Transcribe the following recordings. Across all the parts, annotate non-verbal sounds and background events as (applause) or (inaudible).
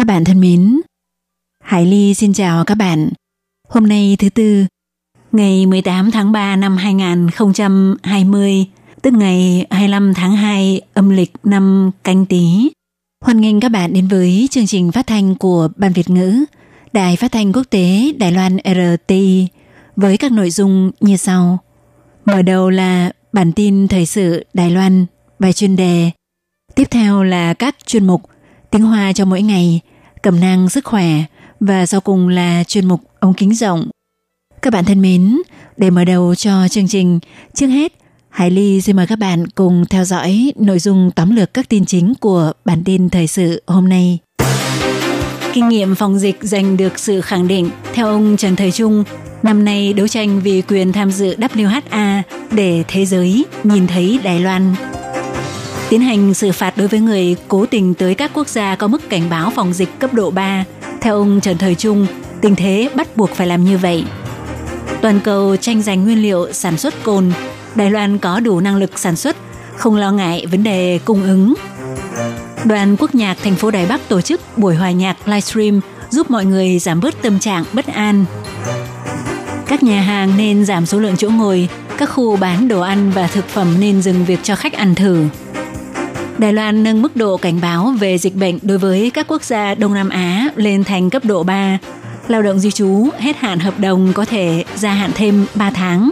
Các bạn thân mến, Hải Ly xin chào các bạn. Hôm nay thứ tư, ngày 18 tháng 3 năm 2020, tức ngày 25 tháng 2 âm lịch năm canh tí. Hoan nghênh các bạn đến với chương trình phát thanh của Ban Việt ngữ, Đài phát thanh quốc tế Đài Loan RTI với các nội dung như sau. Mở đầu là bản tin thời sự Đài Loan, bài chuyên đề. Tiếp theo là các chuyên mục tiếng Hoa cho mỗi ngày, cẩm nang sức khỏe và sau cùng là chuyên mục ống kính rộng. Các bạn thân mến, để mở đầu cho chương trình, trước hết, Hải Ly xin mời các bạn cùng theo dõi nội dung tóm lược các tin chính của bản tin thời sự hôm nay. Kinh nghiệm phòng dịch giành được sự khẳng định, theo ông Trần Thời Trung, năm nay đấu tranh vì quyền tham dự WHA để thế giới nhìn thấy Đài Loan tiến hành xử phạt đối với người cố tình tới các quốc gia có mức cảnh báo phòng dịch cấp độ 3. Theo ông Trần Thời Trung, tình thế bắt buộc phải làm như vậy. Toàn cầu tranh giành nguyên liệu sản xuất cồn, Đài Loan có đủ năng lực sản xuất, không lo ngại vấn đề cung ứng. Đoàn quốc nhạc thành phố Đài Bắc tổ chức buổi hòa nhạc livestream giúp mọi người giảm bớt tâm trạng bất an. Các nhà hàng nên giảm số lượng chỗ ngồi, các khu bán đồ ăn và thực phẩm nên dừng việc cho khách ăn thử. Đài Loan nâng mức độ cảnh báo về dịch bệnh đối với các quốc gia Đông Nam Á lên thành cấp độ 3. Lao động di trú hết hạn hợp đồng có thể gia hạn thêm 3 tháng.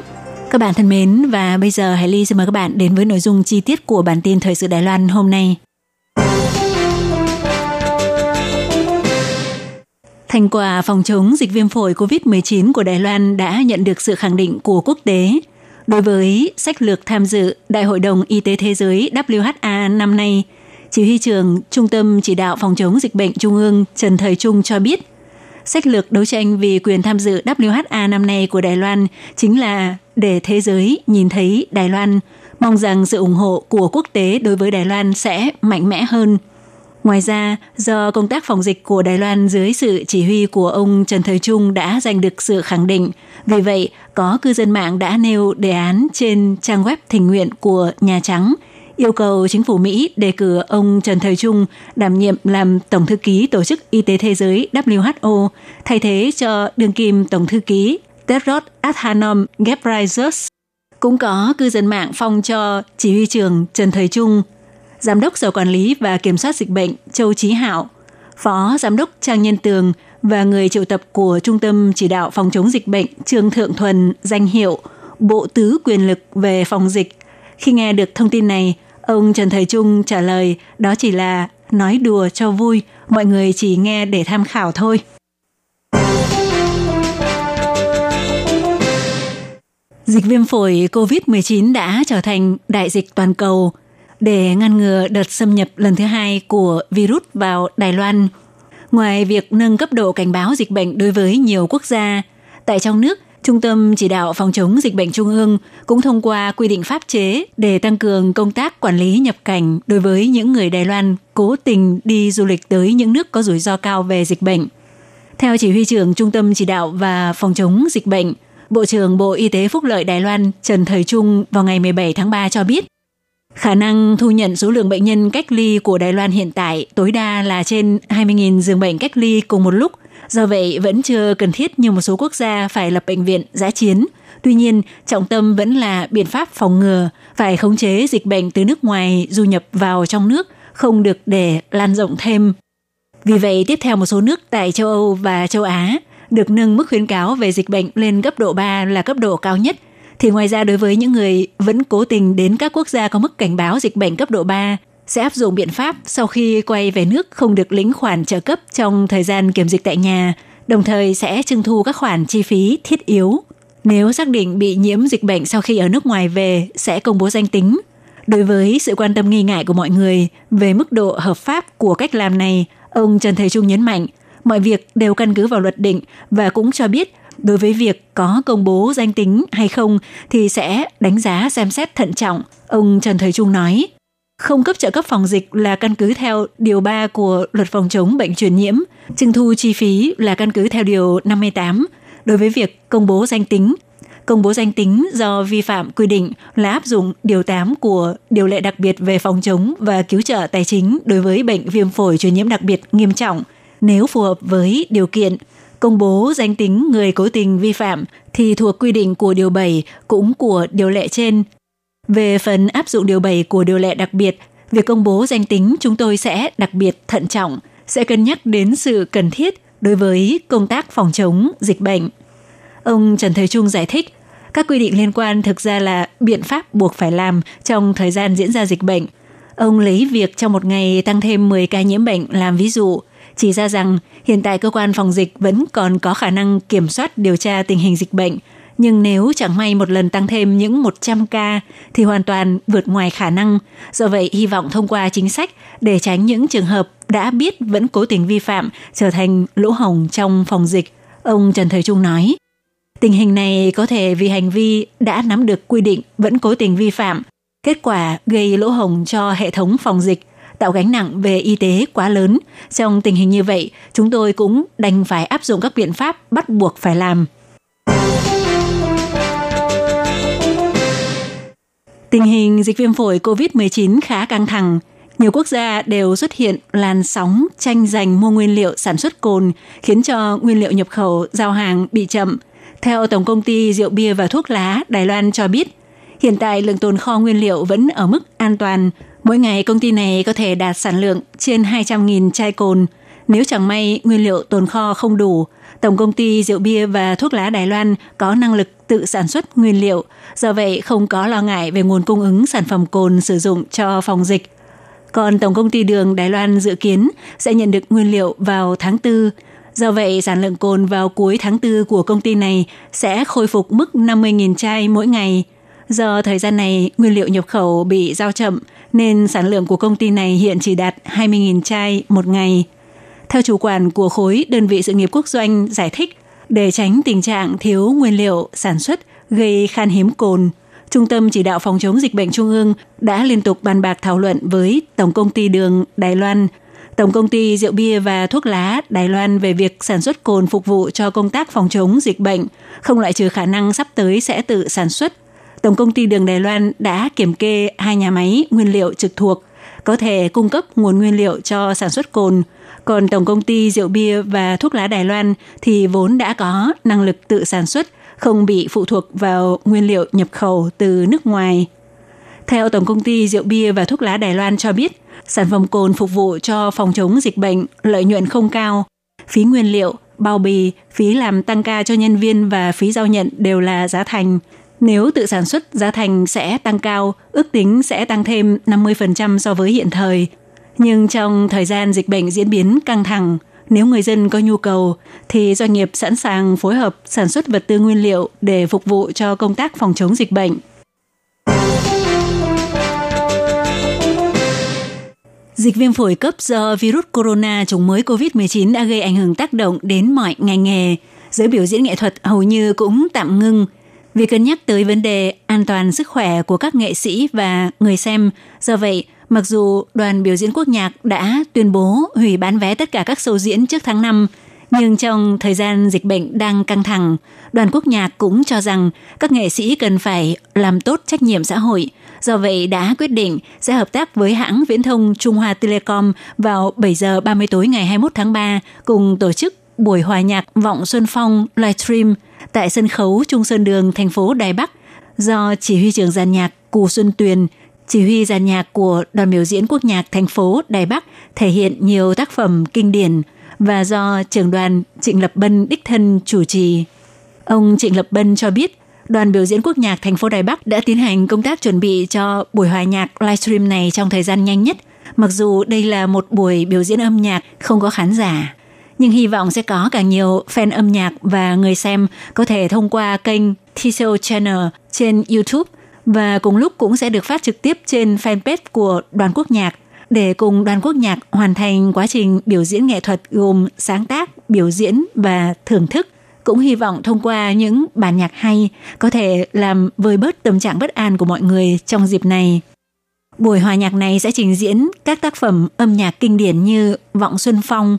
Các bạn thân mến, và bây giờ Hải Ly xin mời các bạn đến với nội dung chi tiết của bản tin thời sự Đài Loan hôm nay. Thành quả phòng chống dịch viêm phổi COVID-19 của Đài Loan đã nhận được sự khẳng định của quốc tế. Đối với sách lược tham dự Đại hội đồng Y tế Thế giới WHA năm nay, Chỉ huy trưởng Trung tâm Chỉ đạo Phòng chống dịch bệnh Trung ương Trần Thời Trung cho biết, sách lược đấu tranh vì quyền tham dự WHA năm nay của Đài Loan chính là để thế giới nhìn thấy Đài Loan, mong rằng sự ủng hộ của quốc tế đối với Đài Loan sẽ mạnh mẽ hơn. Ngoài ra, do công tác phòng dịch của Đài Loan dưới sự chỉ huy của ông Trần Thời Trung đã giành được sự khẳng định, vì vậy có cư dân mạng đã nêu đề án trên trang web thỉnh nguyện của Nhà Trắng, yêu cầu chính phủ Mỹ đề cử ông Trần Thời Trung đảm nhiệm làm Tổng thư ký Tổ chức Y tế Thế giới WHO, thay thế cho đương kim Tổng thư ký Tedros Adhanom Ghebreyesus. Cũng có cư dân mạng phong cho chỉ huy trưởng Trần Thời Trung Giám đốc Sở Quản lý và Kiểm soát Dịch bệnh Châu Chí Hạo, Phó Giám đốc Trang Nhân Tường và người triệu tập của Trung tâm Chỉ đạo Phòng chống dịch bệnh Trương Thượng Thuần danh hiệu Bộ Tứ Quyền lực về phòng dịch. Khi nghe được thông tin này, ông Trần Thời Trung trả lời đó chỉ là nói đùa cho vui, mọi người chỉ nghe để tham khảo thôi. Dịch viêm phổi COVID-19 đã trở thành đại dịch toàn cầu – để ngăn ngừa đợt xâm nhập lần thứ hai của virus vào Đài Loan. Ngoài việc nâng cấp độ cảnh báo dịch bệnh đối với nhiều quốc gia, tại trong nước, Trung tâm Chỉ đạo Phòng chống dịch bệnh Trung ương cũng thông qua quy định pháp chế để tăng cường công tác quản lý nhập cảnh đối với những người Đài Loan cố tình đi du lịch tới những nước có rủi ro cao về dịch bệnh. Theo chỉ huy trưởng Trung tâm Chỉ đạo và Phòng chống dịch bệnh, Bộ trưởng Bộ Y tế Phúc lợi Đài Loan Trần Thời Trung vào ngày 17 tháng 3 cho biết, Khả năng thu nhận số lượng bệnh nhân cách ly của Đài Loan hiện tại tối đa là trên 20.000 giường bệnh cách ly cùng một lúc. Do vậy, vẫn chưa cần thiết như một số quốc gia phải lập bệnh viện giã chiến. Tuy nhiên, trọng tâm vẫn là biện pháp phòng ngừa, phải khống chế dịch bệnh từ nước ngoài du nhập vào trong nước, không được để lan rộng thêm. Vì vậy, tiếp theo một số nước tại châu Âu và châu Á được nâng mức khuyến cáo về dịch bệnh lên cấp độ 3 là cấp độ cao nhất – thì ngoài ra đối với những người vẫn cố tình đến các quốc gia có mức cảnh báo dịch bệnh cấp độ 3 sẽ áp dụng biện pháp sau khi quay về nước không được lĩnh khoản trợ cấp trong thời gian kiểm dịch tại nhà, đồng thời sẽ trưng thu các khoản chi phí thiết yếu. Nếu xác định bị nhiễm dịch bệnh sau khi ở nước ngoài về sẽ công bố danh tính. Đối với sự quan tâm nghi ngại của mọi người về mức độ hợp pháp của cách làm này, ông Trần Thầy Trung nhấn mạnh, mọi việc đều căn cứ vào luật định và cũng cho biết đối với việc có công bố danh tính hay không thì sẽ đánh giá xem xét thận trọng. Ông Trần Thời Trung nói, không cấp trợ cấp phòng dịch là căn cứ theo Điều 3 của Luật phòng chống bệnh truyền nhiễm, trưng thu chi phí là căn cứ theo Điều 58. Đối với việc công bố danh tính, công bố danh tính do vi phạm quy định là áp dụng Điều 8 của Điều lệ đặc biệt về phòng chống và cứu trợ tài chính đối với bệnh viêm phổi truyền nhiễm đặc biệt nghiêm trọng, nếu phù hợp với điều kiện công bố danh tính người cố tình vi phạm thì thuộc quy định của Điều 7 cũng của điều lệ trên về phần áp dụng điều 7 của điều lệ đặc biệt, việc công bố danh tính chúng tôi sẽ đặc biệt thận trọng, sẽ cân nhắc đến sự cần thiết đối với công tác phòng chống dịch bệnh. Ông Trần Thời Trung giải thích, các quy định liên quan thực ra là biện pháp buộc phải làm trong thời gian diễn ra dịch bệnh. Ông lấy việc trong một ngày tăng thêm 10 ca nhiễm bệnh làm ví dụ, chỉ ra rằng hiện tại cơ quan phòng dịch vẫn còn có khả năng kiểm soát điều tra tình hình dịch bệnh, nhưng nếu chẳng may một lần tăng thêm những 100 ca thì hoàn toàn vượt ngoài khả năng. Do vậy, hy vọng thông qua chính sách để tránh những trường hợp đã biết vẫn cố tình vi phạm trở thành lỗ hồng trong phòng dịch. Ông Trần Thời Trung nói, tình hình này có thể vì hành vi đã nắm được quy định vẫn cố tình vi phạm, kết quả gây lỗ hồng cho hệ thống phòng dịch tạo gánh nặng về y tế quá lớn. Trong tình hình như vậy, chúng tôi cũng đành phải áp dụng các biện pháp bắt buộc phải làm. Tình hình dịch viêm phổi COVID-19 khá căng thẳng. Nhiều quốc gia đều xuất hiện làn sóng tranh giành mua nguyên liệu sản xuất cồn, khiến cho nguyên liệu nhập khẩu giao hàng bị chậm. Theo Tổng công ty Rượu Bia và Thuốc Lá Đài Loan cho biết, hiện tại lượng tồn kho nguyên liệu vẫn ở mức an toàn. Mỗi ngày công ty này có thể đạt sản lượng trên 200.000 chai cồn. Nếu chẳng may nguyên liệu tồn kho không đủ, Tổng công ty Rượu Bia và Thuốc Lá Đài Loan có năng lực tự sản xuất nguyên liệu, do vậy không có lo ngại về nguồn cung ứng sản phẩm cồn sử dụng cho phòng dịch. Còn Tổng công ty Đường Đài Loan dự kiến sẽ nhận được nguyên liệu vào tháng 4. Do vậy, sản lượng cồn vào cuối tháng 4 của công ty này sẽ khôi phục mức 50.000 chai mỗi ngày. Do thời gian này nguyên liệu nhập khẩu bị giao chậm, nên sản lượng của công ty này hiện chỉ đạt 20.000 chai một ngày. Theo chủ quản của khối đơn vị sự nghiệp quốc doanh giải thích, để tránh tình trạng thiếu nguyên liệu sản xuất gây khan hiếm cồn, Trung tâm Chỉ đạo Phòng chống dịch bệnh Trung ương đã liên tục bàn bạc thảo luận với Tổng công ty Đường Đài Loan, Tổng công ty Rượu Bia và Thuốc Lá Đài Loan về việc sản xuất cồn phục vụ cho công tác phòng chống dịch bệnh, không loại trừ khả năng sắp tới sẽ tự sản xuất. Tổng công ty Đường Đài Loan đã kiểm kê hai nhà máy nguyên liệu trực thuộc, có thể cung cấp nguồn nguyên liệu cho sản xuất cồn – còn Tổng công ty Rượu Bia và Thuốc lá Đài Loan thì vốn đã có năng lực tự sản xuất, không bị phụ thuộc vào nguyên liệu nhập khẩu từ nước ngoài. Theo Tổng công ty Rượu Bia và Thuốc lá Đài Loan cho biết, sản phẩm cồn phục vụ cho phòng chống dịch bệnh, lợi nhuận không cao, phí nguyên liệu, bao bì, phí làm tăng ca cho nhân viên và phí giao nhận đều là giá thành. Nếu tự sản xuất, giá thành sẽ tăng cao, ước tính sẽ tăng thêm 50% so với hiện thời – nhưng trong thời gian dịch bệnh diễn biến căng thẳng, nếu người dân có nhu cầu thì doanh nghiệp sẵn sàng phối hợp sản xuất vật tư nguyên liệu để phục vụ cho công tác phòng chống dịch bệnh. Dịch viêm phổi cấp do virus corona chủng mới COVID-19 đã gây ảnh hưởng tác động đến mọi ngành nghề. Giới biểu diễn nghệ thuật hầu như cũng tạm ngưng. Vì cân nhắc tới vấn đề an toàn sức khỏe của các nghệ sĩ và người xem, do vậy Mặc dù đoàn biểu diễn quốc nhạc đã tuyên bố hủy bán vé tất cả các show diễn trước tháng 5, nhưng trong thời gian dịch bệnh đang căng thẳng, đoàn quốc nhạc cũng cho rằng các nghệ sĩ cần phải làm tốt trách nhiệm xã hội. Do vậy đã quyết định sẽ hợp tác với hãng viễn thông Trung Hoa Telecom vào 7 giờ 30 tối ngày 21 tháng 3 cùng tổ chức buổi hòa nhạc Vọng Xuân Phong livestream tại sân khấu Trung Sơn Đường, thành phố Đài Bắc do chỉ huy trưởng giàn nhạc Cù Xuân Tuyền chỉ huy giàn nhạc của đoàn biểu diễn quốc nhạc thành phố Đài Bắc thể hiện nhiều tác phẩm kinh điển và do trưởng đoàn Trịnh Lập Bân đích thân chủ trì. Ông Trịnh Lập Bân cho biết, đoàn biểu diễn quốc nhạc thành phố Đài Bắc đã tiến hành công tác chuẩn bị cho buổi hòa nhạc livestream này trong thời gian nhanh nhất. Mặc dù đây là một buổi biểu diễn âm nhạc không có khán giả, nhưng hy vọng sẽ có càng nhiều fan âm nhạc và người xem có thể thông qua kênh TCO Channel trên YouTube và cùng lúc cũng sẽ được phát trực tiếp trên fanpage của đoàn quốc nhạc để cùng đoàn quốc nhạc hoàn thành quá trình biểu diễn nghệ thuật gồm sáng tác, biểu diễn và thưởng thức. Cũng hy vọng thông qua những bản nhạc hay có thể làm vơi bớt tâm trạng bất an của mọi người trong dịp này. Buổi hòa nhạc này sẽ trình diễn các tác phẩm âm nhạc kinh điển như Vọng Xuân Phong,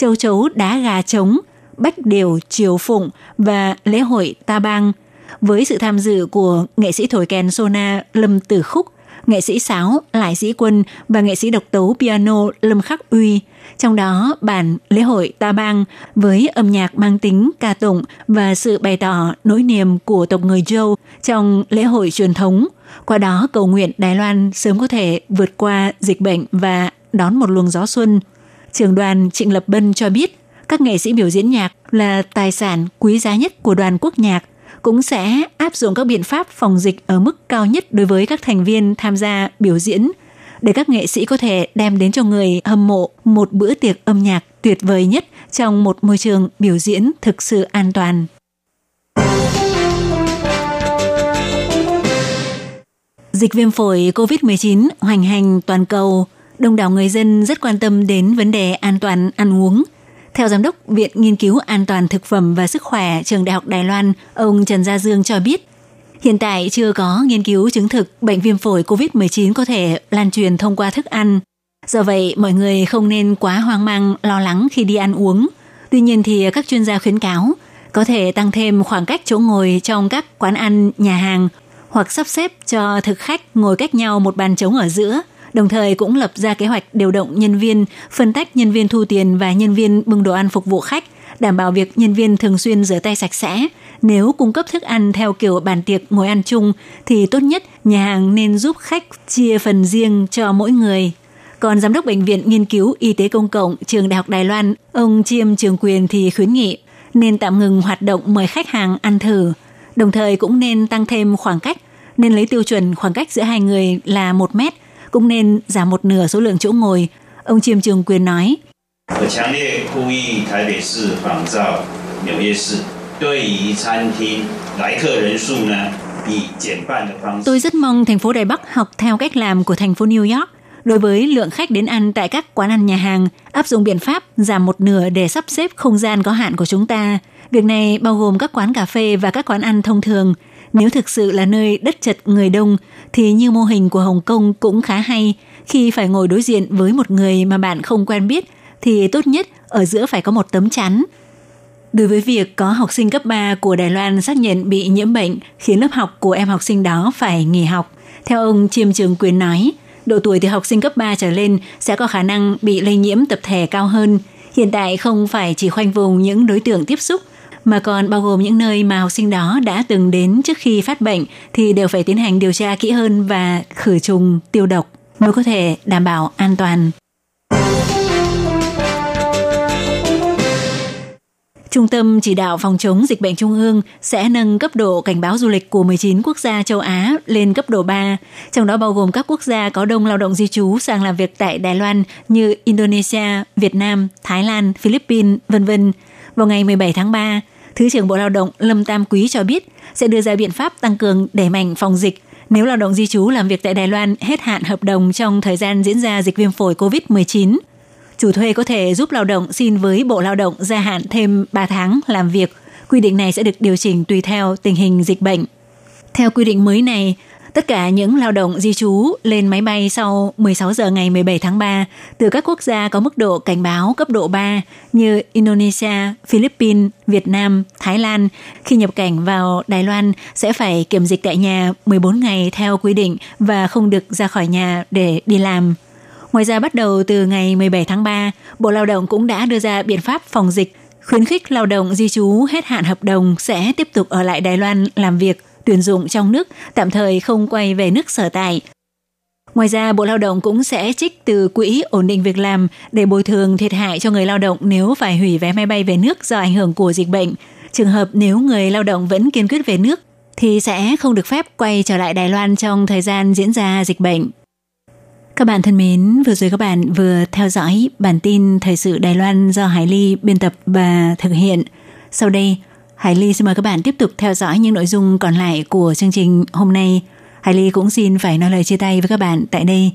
Châu Chấu Đá Gà Trống, Bách Điều Triều Phụng và Lễ hội Ta Bang, với sự tham dự của nghệ sĩ thổi kèn Sona Lâm Tử Khúc, nghệ sĩ sáo Lại Sĩ Quân và nghệ sĩ độc tấu piano Lâm Khắc Uy. Trong đó, bản lễ hội Ta Bang với âm nhạc mang tính ca tụng và sự bày tỏ nỗi niềm của tộc người Châu trong lễ hội truyền thống. Qua đó cầu nguyện Đài Loan sớm có thể vượt qua dịch bệnh và đón một luồng gió xuân. Trường đoàn Trịnh Lập Bân cho biết, các nghệ sĩ biểu diễn nhạc là tài sản quý giá nhất của đoàn quốc nhạc cũng sẽ áp dụng các biện pháp phòng dịch ở mức cao nhất đối với các thành viên tham gia biểu diễn để các nghệ sĩ có thể đem đến cho người hâm mộ một bữa tiệc âm nhạc tuyệt vời nhất trong một môi trường biểu diễn thực sự an toàn. Dịch viêm phổi COVID-19 hoành hành toàn cầu, đông đảo người dân rất quan tâm đến vấn đề an toàn ăn uống – theo Giám đốc Viện Nghiên cứu An toàn Thực phẩm và Sức khỏe Trường Đại học Đài Loan, ông Trần Gia Dương cho biết, hiện tại chưa có nghiên cứu chứng thực bệnh viêm phổi COVID-19 có thể lan truyền thông qua thức ăn. Do vậy, mọi người không nên quá hoang mang, lo lắng khi đi ăn uống. Tuy nhiên thì các chuyên gia khuyến cáo có thể tăng thêm khoảng cách chỗ ngồi trong các quán ăn, nhà hàng hoặc sắp xếp cho thực khách ngồi cách nhau một bàn trống ở giữa – đồng thời cũng lập ra kế hoạch điều động nhân viên, phân tách nhân viên thu tiền và nhân viên bưng đồ ăn phục vụ khách, đảm bảo việc nhân viên thường xuyên rửa tay sạch sẽ. Nếu cung cấp thức ăn theo kiểu bàn tiệc ngồi ăn chung thì tốt nhất nhà hàng nên giúp khách chia phần riêng cho mỗi người. Còn Giám đốc Bệnh viện Nghiên cứu Y tế Công cộng Trường Đại học Đài Loan, ông Chiêm Trường Quyền thì khuyến nghị nên tạm ngừng hoạt động mời khách hàng ăn thử, đồng thời cũng nên tăng thêm khoảng cách, nên lấy tiêu chuẩn khoảng cách giữa hai người là một mét cũng nên giảm một nửa số lượng chỗ ngồi. Ông Chiêm Trường Quyền nói. Tôi rất mong thành phố Đài Bắc học theo cách làm của thành phố New York. Đối với lượng khách đến ăn tại các quán ăn nhà hàng, áp dụng biện pháp giảm một nửa để sắp xếp không gian có hạn của chúng ta. Việc này bao gồm các quán cà phê và các quán ăn thông thường – nếu thực sự là nơi đất chật người đông thì như mô hình của Hồng Kông cũng khá hay. Khi phải ngồi đối diện với một người mà bạn không quen biết thì tốt nhất ở giữa phải có một tấm chắn. Đối với việc có học sinh cấp 3 của Đài Loan xác nhận bị nhiễm bệnh khiến lớp học của em học sinh đó phải nghỉ học. Theo ông Chiêm Trường Quyền nói, độ tuổi từ học sinh cấp 3 trở lên sẽ có khả năng bị lây nhiễm tập thể cao hơn. Hiện tại không phải chỉ khoanh vùng những đối tượng tiếp xúc mà còn bao gồm những nơi mà học sinh đó đã từng đến trước khi phát bệnh thì đều phải tiến hành điều tra kỹ hơn và khử trùng tiêu độc mới có thể đảm bảo an toàn. Trung tâm Chỉ đạo Phòng chống dịch bệnh Trung ương sẽ nâng cấp độ cảnh báo du lịch của 19 quốc gia châu Á lên cấp độ 3, trong đó bao gồm các quốc gia có đông lao động di trú sang làm việc tại Đài Loan như Indonesia, Việt Nam, Thái Lan, Philippines, vân vân. Vào ngày 17 tháng 3, Thứ trưởng Bộ Lao động Lâm Tam Quý cho biết sẽ đưa ra biện pháp tăng cường đẩy mạnh phòng dịch nếu lao động di trú làm việc tại Đài Loan hết hạn hợp đồng trong thời gian diễn ra dịch viêm phổi COVID-19. Chủ thuê có thể giúp lao động xin với Bộ Lao động gia hạn thêm 3 tháng làm việc. Quy định này sẽ được điều chỉnh tùy theo tình hình dịch bệnh. Theo quy định mới này, Tất cả những lao động di trú lên máy bay sau 16 giờ ngày 17 tháng 3 từ các quốc gia có mức độ cảnh báo cấp độ 3 như Indonesia, Philippines, Việt Nam, Thái Lan khi nhập cảnh vào Đài Loan sẽ phải kiểm dịch tại nhà 14 ngày theo quy định và không được ra khỏi nhà để đi làm. Ngoài ra bắt đầu từ ngày 17 tháng 3, Bộ Lao động cũng đã đưa ra biện pháp phòng dịch khuyến khích lao động di trú hết hạn hợp đồng sẽ tiếp tục ở lại Đài Loan làm việc tuyển dụng trong nước tạm thời không quay về nước sở tại. Ngoài ra, Bộ Lao động cũng sẽ trích từ quỹ ổn định việc làm để bồi thường thiệt hại cho người lao động nếu phải hủy vé máy bay về nước do ảnh hưởng của dịch bệnh. Trường hợp nếu người lao động vẫn kiên quyết về nước thì sẽ không được phép quay trở lại Đài Loan trong thời gian diễn ra dịch bệnh. Các bạn thân mến, vừa rồi các bạn vừa theo dõi bản tin Thời sự Đài Loan do Hải Ly biên tập và thực hiện. Sau đây, Hải Ly xin mời các bạn tiếp tục theo dõi những nội dung còn lại của chương trình hôm nay. Hải Ly cũng xin phải nói lời chia tay với các bạn tại đây.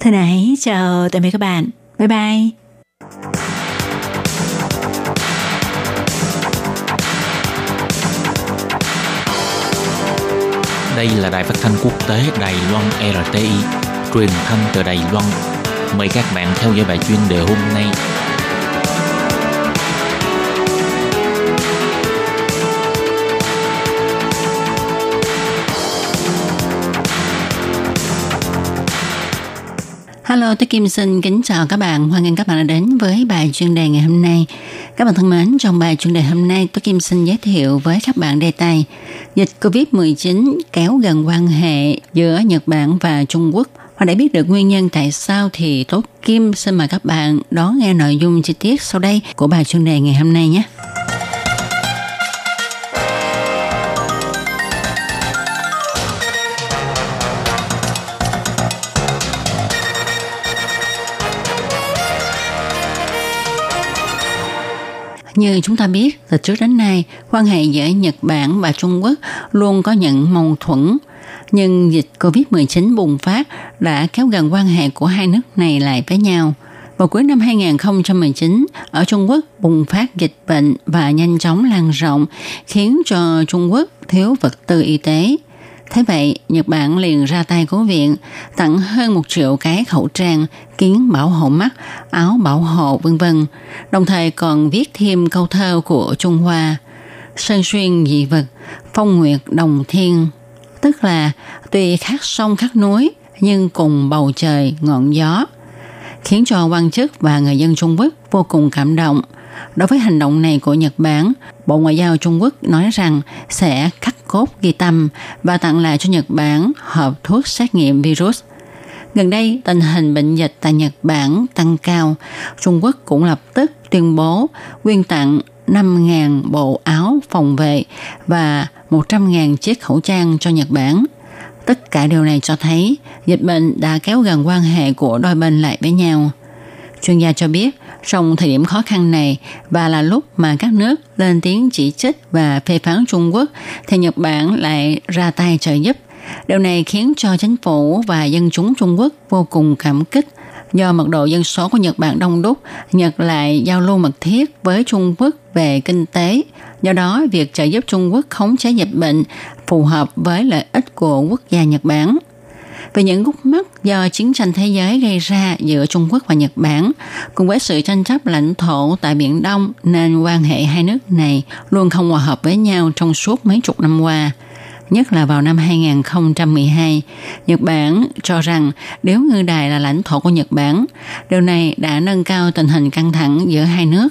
Thân ái, chào tạm biệt các bạn. Bye bye. Đây là đài phát thanh quốc tế Đài Loan RTI, truyền thanh từ Đài Loan. Mời các bạn theo dõi bài chuyên đề hôm nay. Hello, tôi Kim xin kính chào các bạn. Hoan nghênh các bạn đã đến với bài chuyên đề ngày hôm nay. Các bạn thân mến, trong bài chuyên đề hôm nay, tôi Kim xin giới thiệu với các bạn đề tài Dịch COVID-19 kéo gần quan hệ giữa Nhật Bản và Trung Quốc. Và để biết được nguyên nhân tại sao thì Tốt Kim xin mời các bạn đón nghe nội dung chi tiết sau đây của bài chuyên đề ngày hôm nay nhé. Như chúng ta biết, từ trước đến nay, quan hệ giữa Nhật Bản và Trung Quốc luôn có những mâu thuẫn. Nhưng dịch COVID-19 bùng phát đã kéo gần quan hệ của hai nước này lại với nhau. Vào cuối năm 2019, ở Trung Quốc bùng phát dịch bệnh và nhanh chóng lan rộng, khiến cho Trung Quốc thiếu vật tư y tế – Thế vậy, Nhật Bản liền ra tay cứu viện, tặng hơn một triệu cái khẩu trang, kiến bảo hộ mắt, áo bảo hộ vân vân, đồng thời còn viết thêm câu thơ của Trung Hoa, Sơn xuyên dị vật, phong nguyệt đồng thiên, tức là tuy khác sông khác núi, nhưng cùng bầu trời ngọn gió, khiến cho quan chức và người dân Trung Quốc vô cùng cảm động – Đối với hành động này của Nhật Bản, Bộ Ngoại giao Trung Quốc nói rằng sẽ cắt cốt ghi tâm và tặng lại cho Nhật Bản hộp thuốc xét nghiệm virus. Gần đây, tình hình bệnh dịch tại Nhật Bản tăng cao. Trung Quốc cũng lập tức tuyên bố quyên tặng 5.000 bộ áo phòng vệ và 100.000 chiếc khẩu trang cho Nhật Bản. Tất cả điều này cho thấy dịch bệnh đã kéo gần quan hệ của đôi bên lại với nhau. Chuyên gia cho biết, trong thời điểm khó khăn này và là lúc mà các nước lên tiếng chỉ trích và phê phán Trung Quốc thì Nhật Bản lại ra tay trợ giúp. Điều này khiến cho chính phủ và dân chúng Trung Quốc vô cùng cảm kích. Do mật độ dân số của Nhật Bản đông đúc, Nhật lại giao lưu mật thiết với Trung Quốc về kinh tế. Do đó, việc trợ giúp Trung Quốc khống chế dịch bệnh phù hợp với lợi ích của quốc gia Nhật Bản về những gút mắt do chiến tranh thế giới gây ra giữa Trung Quốc và Nhật Bản, cùng với sự tranh chấp lãnh thổ tại Biển Đông nên quan hệ hai nước này luôn không hòa hợp với nhau trong suốt mấy chục năm qua nhất là vào năm 2012, Nhật Bản cho rằng nếu ngư đài là lãnh thổ của Nhật Bản, điều này đã nâng cao tình hình căng thẳng giữa hai nước.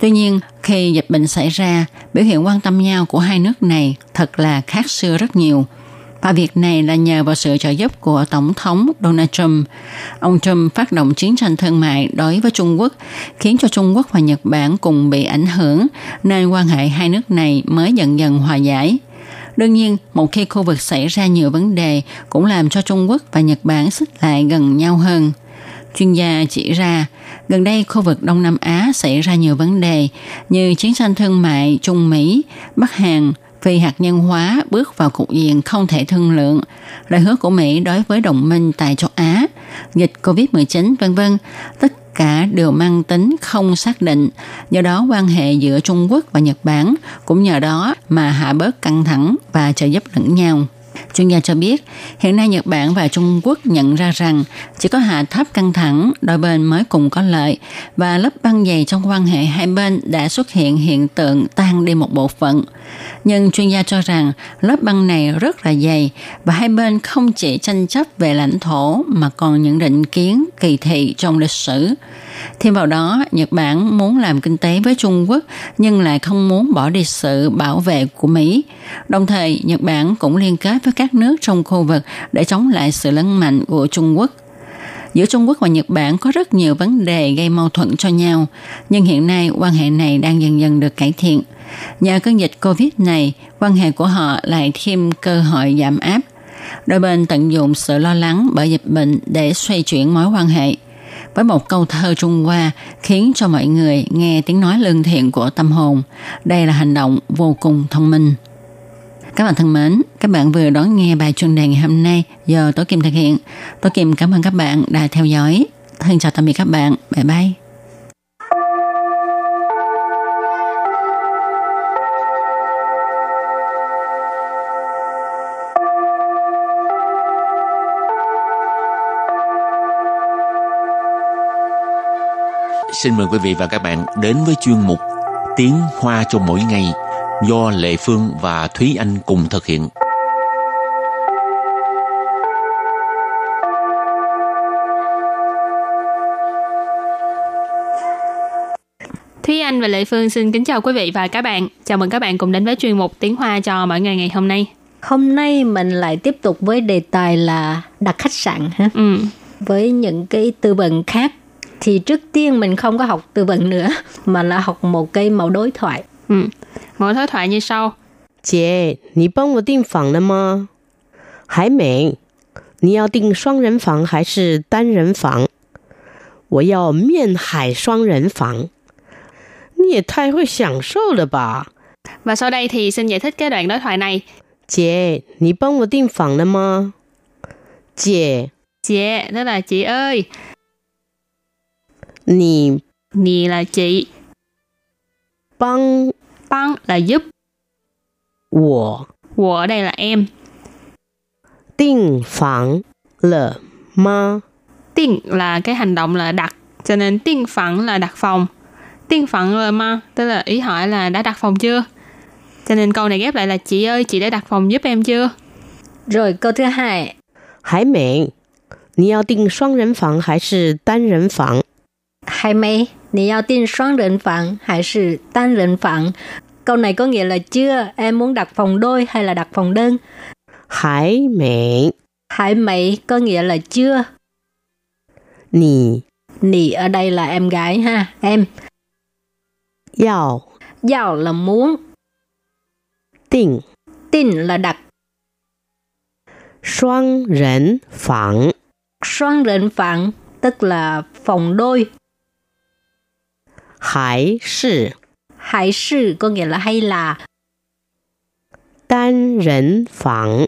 Tuy nhiên, khi dịch bệnh xảy ra, biểu hiện quan tâm nhau của hai nước này thật là khác xưa rất nhiều – và việc này là nhờ vào sự trợ giúp của Tổng thống Donald Trump. Ông Trump phát động chiến tranh thương mại đối với Trung Quốc, khiến cho Trung Quốc và Nhật Bản cùng bị ảnh hưởng, nên quan hệ hai nước này mới dần dần hòa giải. Đương nhiên, một khi khu vực xảy ra nhiều vấn đề cũng làm cho Trung Quốc và Nhật Bản xích lại gần nhau hơn. Chuyên gia chỉ ra, gần đây khu vực Đông Nam Á xảy ra nhiều vấn đề như chiến tranh thương mại Trung Mỹ, Bắc Hàn, phi hạt nhân hóa bước vào cục diện không thể thương lượng, lời hứa của Mỹ đối với đồng minh tại châu Á, dịch COVID-19 vân vân, tất cả đều mang tính không xác định. Do đó quan hệ giữa Trung Quốc và Nhật Bản cũng nhờ đó mà hạ bớt căng thẳng và trợ giúp lẫn nhau. Chuyên gia cho biết, hiện nay Nhật Bản và Trung Quốc nhận ra rằng chỉ có hạ thấp căng thẳng, đôi bên mới cùng có lợi và lớp băng dày trong quan hệ hai bên đã xuất hiện hiện tượng tan đi một bộ phận. Nhưng chuyên gia cho rằng lớp băng này rất là dày và hai bên không chỉ tranh chấp về lãnh thổ mà còn những định kiến kỳ thị trong lịch sử. Thêm vào đó, Nhật Bản muốn làm kinh tế với Trung Quốc nhưng lại không muốn bỏ đi sự bảo vệ của Mỹ. Đồng thời, Nhật Bản cũng liên kết với các nước trong khu vực để chống lại sự lấn mạnh của Trung Quốc. Giữa Trung Quốc và Nhật Bản có rất nhiều vấn đề gây mâu thuẫn cho nhau, nhưng hiện nay quan hệ này đang dần dần được cải thiện. Nhờ cơn dịch Covid này, quan hệ của họ lại thêm cơ hội giảm áp. Đôi bên tận dụng sự lo lắng bởi dịch bệnh để xoay chuyển mối quan hệ – với một câu thơ Trung Hoa khiến cho mọi người nghe tiếng nói lương thiện của tâm hồn. Đây là hành động vô cùng thông minh. Các bạn thân mến, các bạn vừa đón nghe bài chuyên đề ngày hôm nay do Tố Kim thực hiện. Tố Kim cảm ơn các bạn đã theo dõi. Thân chào tạm biệt các bạn. Bye bye. Xin mời quý vị và các bạn đến với chuyên mục Tiếng Hoa cho mỗi ngày do Lệ Phương và Thúy Anh cùng thực hiện. Thúy Anh và Lệ Phương xin kính chào quý vị và các bạn. Chào mừng các bạn cùng đến với chuyên mục Tiếng Hoa cho mỗi ngày ngày hôm nay. Hôm nay mình lại tiếp tục với đề tài là đặt khách sạn ha. Ừ. Với những cái từ vựng khác thì trước tiên mình không có học từ vựng nữa (laughs) mà là học một cái mẫu đối thoại. Ừ. Mỗi đối thoại như sau. 姐，你帮我订房了吗？还没。你要订双人房还是单人房？我要面海双人房。你也太会享受了吧！ Và sau đây thì xin giải thích cái đoạn đối thoại này. 姐，你帮我订房了吗？姐， Chị, đó là chị ơi. 你 Nì là chị. 帮 Băng là giúp. 我 Wo ở đây là em. 订房了吗？ Tiên là cái hành động là đặt. Cho nên tiên phẳng là đặt phòng. Tiên phẳng là ma, tức là ý hỏi là đã đặt phòng chưa? Cho nên câu này ghép lại là chị ơi, chị đã đặt phòng giúp em chưa? Rồi câu thứ hai, 还没。你要订双人房还是单人房？ hay mấy? 你要订双人房还是单人房? Câu này có nghĩa là chưa, em muốn đặt phòng đôi hay là đặt phòng đơn? 还没。 Hải mấy có nghĩa là chưa. 你 Nì ở đây là em gái ha, em. 要 Giàu là muốn, 订 tin là đặt. 双人房。 Xoan rệnh phẳng tức là phòng đôi. 还是 Hải sư có nghĩa là hay là 单人房。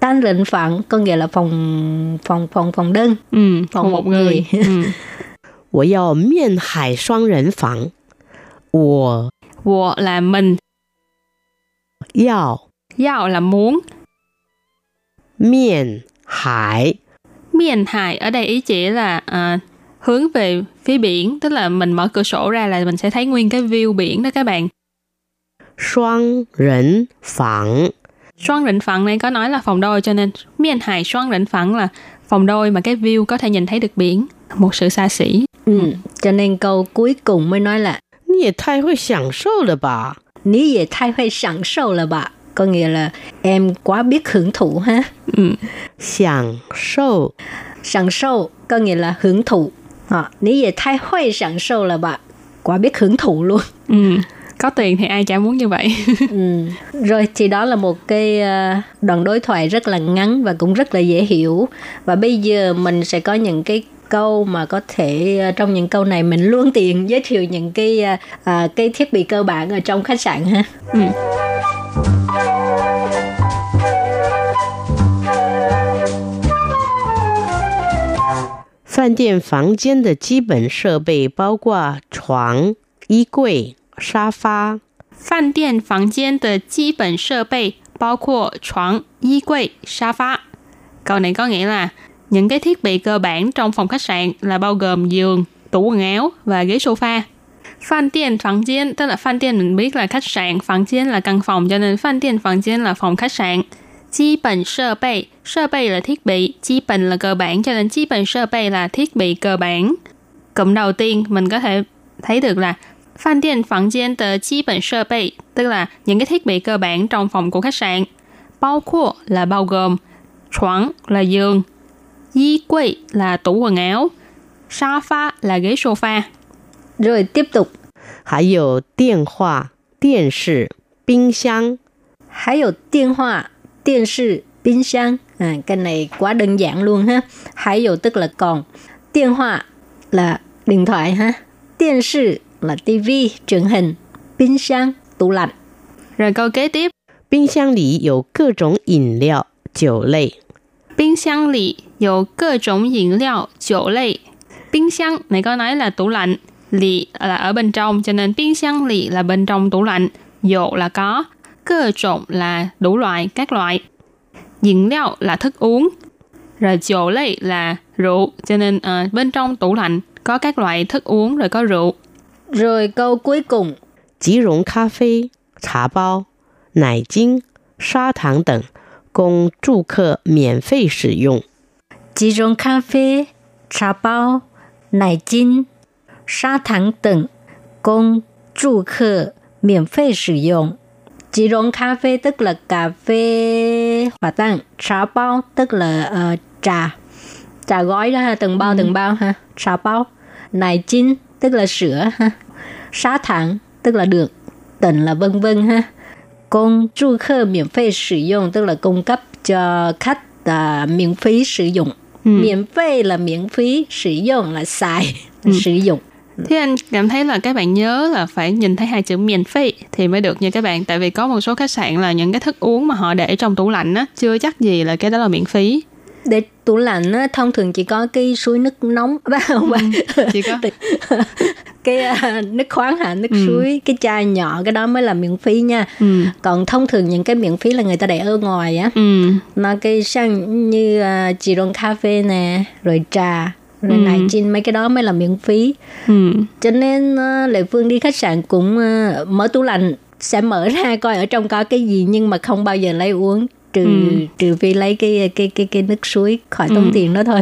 tan rệnh phẳng có nghĩa là phòng phòng phòng phòng đơn. Ừ, Phòng phòng một một người. người. ừ. 我要面海双人房。我 Wo là mình. 要 Yao là muốn. 面海 Miền hải ở đây ý chỉ là à, hướng về phía biển tức là mình mở cửa sổ ra là mình sẽ thấy nguyên cái view biển đó các bạn Xoang rỉnh phẳng Xoang rỉnh phẳng này có nói là phòng đôi cho nên miền hải xoang rỉnh phẳng là phòng đôi mà cái view có thể nhìn thấy được biển một sự xa xỉ ừ. cho nên câu cuối cùng mới nói là Nhi thay hơi sẵn sâu là bà Nhi dễ hơi sẵn sâu là bà có nghĩa là em quá biết hưởng thụ ha. Ừ. Sẵn sâu. Sẵn sâu có nghĩa là hưởng thụ. À, ní về thay phải sẵn sâu là bà. Quá biết hưởng thụ luôn. Ừ. Có tiền thì ai chả muốn như vậy. Ừ. Rồi thì đó là một cái ờ, đoạn đối thoại rất là ngắn và cũng rất là dễ hiểu. Và bây giờ mình sẽ có những cái câu mà có thể ờ, trong những câu này mình luôn tiện giới thiệu những cái ờ, ờ, cái thiết bị cơ bản ở trong khách sạn ha. 饭店房间的基本设备包括床、衣柜、沙发。饭店房间的基本设备包括床、衣柜、沙发. Câu này có nghĩa là những cái thiết bị cơ bản trong phòng khách sạn là bao gồm giường, tủ quần áo và ghế sofa. Phan tiền phòng gian tức là phan tiền mình biết là khách sạn, phòng gian là căn phòng cho nên phan tiền phòng gian là phòng khách sạn. Chi bản sơ bày, sơ bày là thiết bị, chi bản là cơ bản cho nên chi bản sơ bày là thiết bị cơ bản. Cụm đầu tiên mình có thể thấy được là Phan điện phòng gian tờ chi bản sơ bày, tức là những cái thiết bị cơ bản trong phòng của khách sạn. Bao括là bao gồm, choáng là giường, y quầy là tủ quần áo, sofa là ghế sofa. Rồi tiếp tục. 还有电话、电视、冰箱。还有电话、 电视、冰箱. À, cái này quá đơn giản luôn ha. Hay dụ tức là còn. Điện thoại là điện thoại ha. Điện视 là tivi, truyền hình.冰箱, tủ lạnh. Rồi câu kế tiếp, 冰箱里有各种饮料、酒类。冰箱里有各种饮料、酒类。冰箱này có nói là tủ lạnh, lì là ở bên trong, cho nên冰箱 lì là bên trong tủ lạnh, dụ là có, cơ trộn là đủ loại, các loại. Dịnh liệu là thức uống, rồi rượu lây là rượu, cho nên uh, bên trong tủ lạnh có các loại thức uống rồi có rượu. Rồi câu cuối cùng. 即溶咖啡、茶包、奶精、砂糖等，供住客免费使用。即溶咖啡、茶包、奶精、砂糖等，供住客免费使用。 Chỉ rong cà phê tức là cà phê hòa tăng, trà bao tức là uh, trà, trà gói đó ha, từng bao ừ. từng bao ha, trà bao, nải chín tức là sữa ha, sá thẳng tức là được, tỉnh là vân vân ha. Công du khơ miễn phí sử dụng tức là cung cấp cho khách uh, miễn phí sử dụng. Ừ. Miễn phí là miễn phí, sử dụng là xài, ừ. sử dụng. Thế anh cảm thấy là các bạn nhớ là phải nhìn thấy hai chữ miễn phí thì mới được nha các bạn. Tại vì có một số khách sạn là những cái thức uống mà họ để trong tủ lạnh á, chưa chắc gì là cái đó là miễn phí để tủ lạnh á, thông thường chỉ có cái suối nước nóng (laughs) không ừ, chỉ có (laughs) cái uh, nước khoáng hả nước ừ. suối cái chai nhỏ cái đó mới là miễn phí nha ừ. còn thông thường những cái miễn phí là người ta để ở ngoài á ừ. mà cái sang như uh, chỉron cà phê nè rồi trà rồi ừ. này trên mấy cái đó mới là miễn phí ừ. cho nên uh, lệ phương đi khách sạn cũng uh, mở tủ lạnh sẽ mở ra (laughs) coi ở trong có cái gì nhưng mà không bao giờ lấy uống trừ ừ. trừ phi lấy cái cái cái cái nước suối khỏi tốn ừ. tiền đó thôi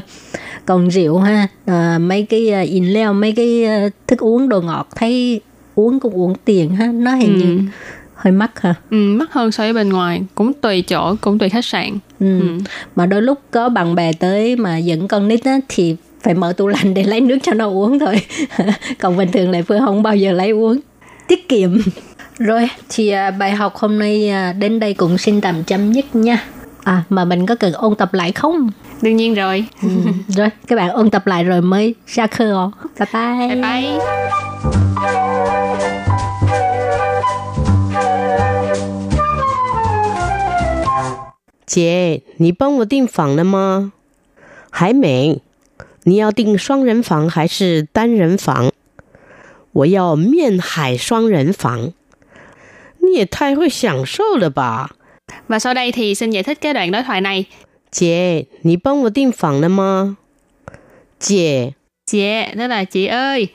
còn rượu ha à, mấy cái in leo mấy cái thức uống đồ ngọt thấy uống cũng uống tiền ha nó hình ừ. như hơi mắc hả? Ừ, mắc hơn so với bên ngoài cũng tùy chỗ cũng tùy khách sạn ừ. Ừ. mà đôi lúc có bạn bè tới mà dẫn con nít á thì phải mở tủ lạnh để lấy nước cho nó uống thôi (laughs) còn bình thường lại phương không bao giờ lấy uống tiết kiệm rồi thì à, bài học hôm nay à, đến đây cũng xin tạm chấm dứt nha. À mà mình có cần ôn tập lại không? Đương nhiên rồi. ừ, rồi các bạn ôn tập lại rồi mới ra khơi Bye bye. Bye bye. 姐，你帮我订房了吗？还没。 你要订双人房还是单人房？我要面海双人房。你也太会享受了吧！Và sau đây thì xin giải thích cái đoạn đối thoại này. 姐，你帮我订房了吗？姐，姐 đó là chị ơi.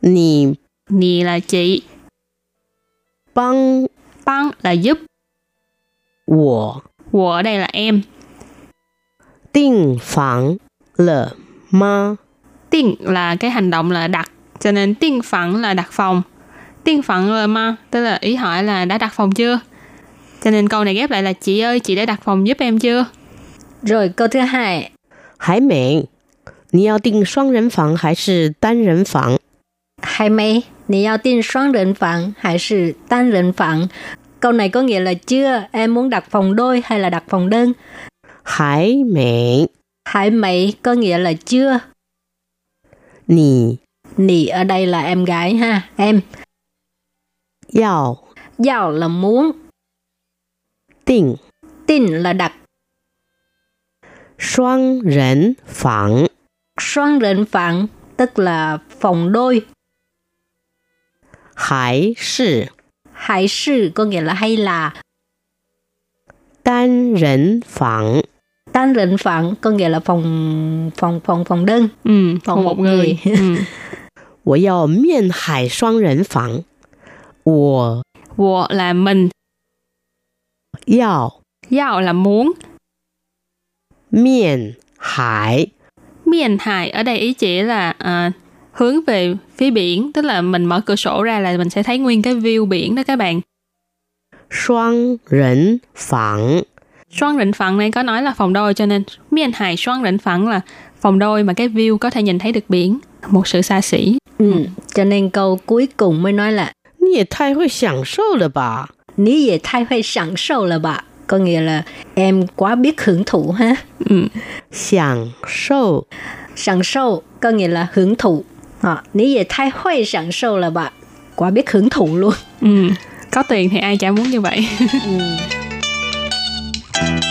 你，你 là chị. 帮，帮 là giúp. 我，我 ở đây là em. 订房了吗？订 là cái hành động là đặt, cho nên 订房 là đặt phòng. Tiên phận rồi mà, tức là ý hỏi là đã đặt phòng chưa? Cho nên câu này ghép lại là chị ơi, chị đã đặt phòng giúp em chưa? Rồi câu thứ hai. 还没，你要订双人房还是单人房？还没，你要订双人房还是单人房？Câu này có nghĩa là chưa, em muốn đặt phòng đôi hay là đặt phòng đơn? hải mỹ. Hải mỹ có nghĩa là chưa. Nì. Nì ở đây là em gái ha, em. giàu giàu là muốn. Tình. Tình là đặt. Xoang rỉnh phẳng. Xoang rỉnh phẳng tức là phòng đôi. Hải sự. Hải sự có nghĩa là hay là. Tan rỉnh phẳng 单人房 có nghĩa là phòng phòng phòng phòng đơn ừ, phòng, phòng một người, người. ừ. (laughs) 我要面海双人房。我我 là mình 要要 là muốn 面海 miền hải ở đây ý chỉ là à, hướng về phía biển tức là mình mở cửa sổ ra là mình sẽ thấy nguyên cái view biển đó các bạn 双人房 Xoan rịnh phẳng này có nói là phòng đôi cho nên miền hải xoan rịnh phẳng là phòng đôi mà cái view có thể nhìn thấy được biển. Một sự xa xỉ. Ừ, cho nên câu cuối cùng mới nói là Nhi thay hội sẵn sâu là bà. Nhi dễ thay hội sẵn sâu là bà. Có nghĩa là em quá biết hưởng thụ ha. Ừ. Sẵn sâu. Sẵn sâu có nghĩa là hưởng thụ. Ờ, à, Nhi dễ thay hội sẵn sâu là bà. Quá biết hưởng thụ luôn. Ừ. Có tiền thì ai chả muốn như vậy. ừ. (laughs) Thank you.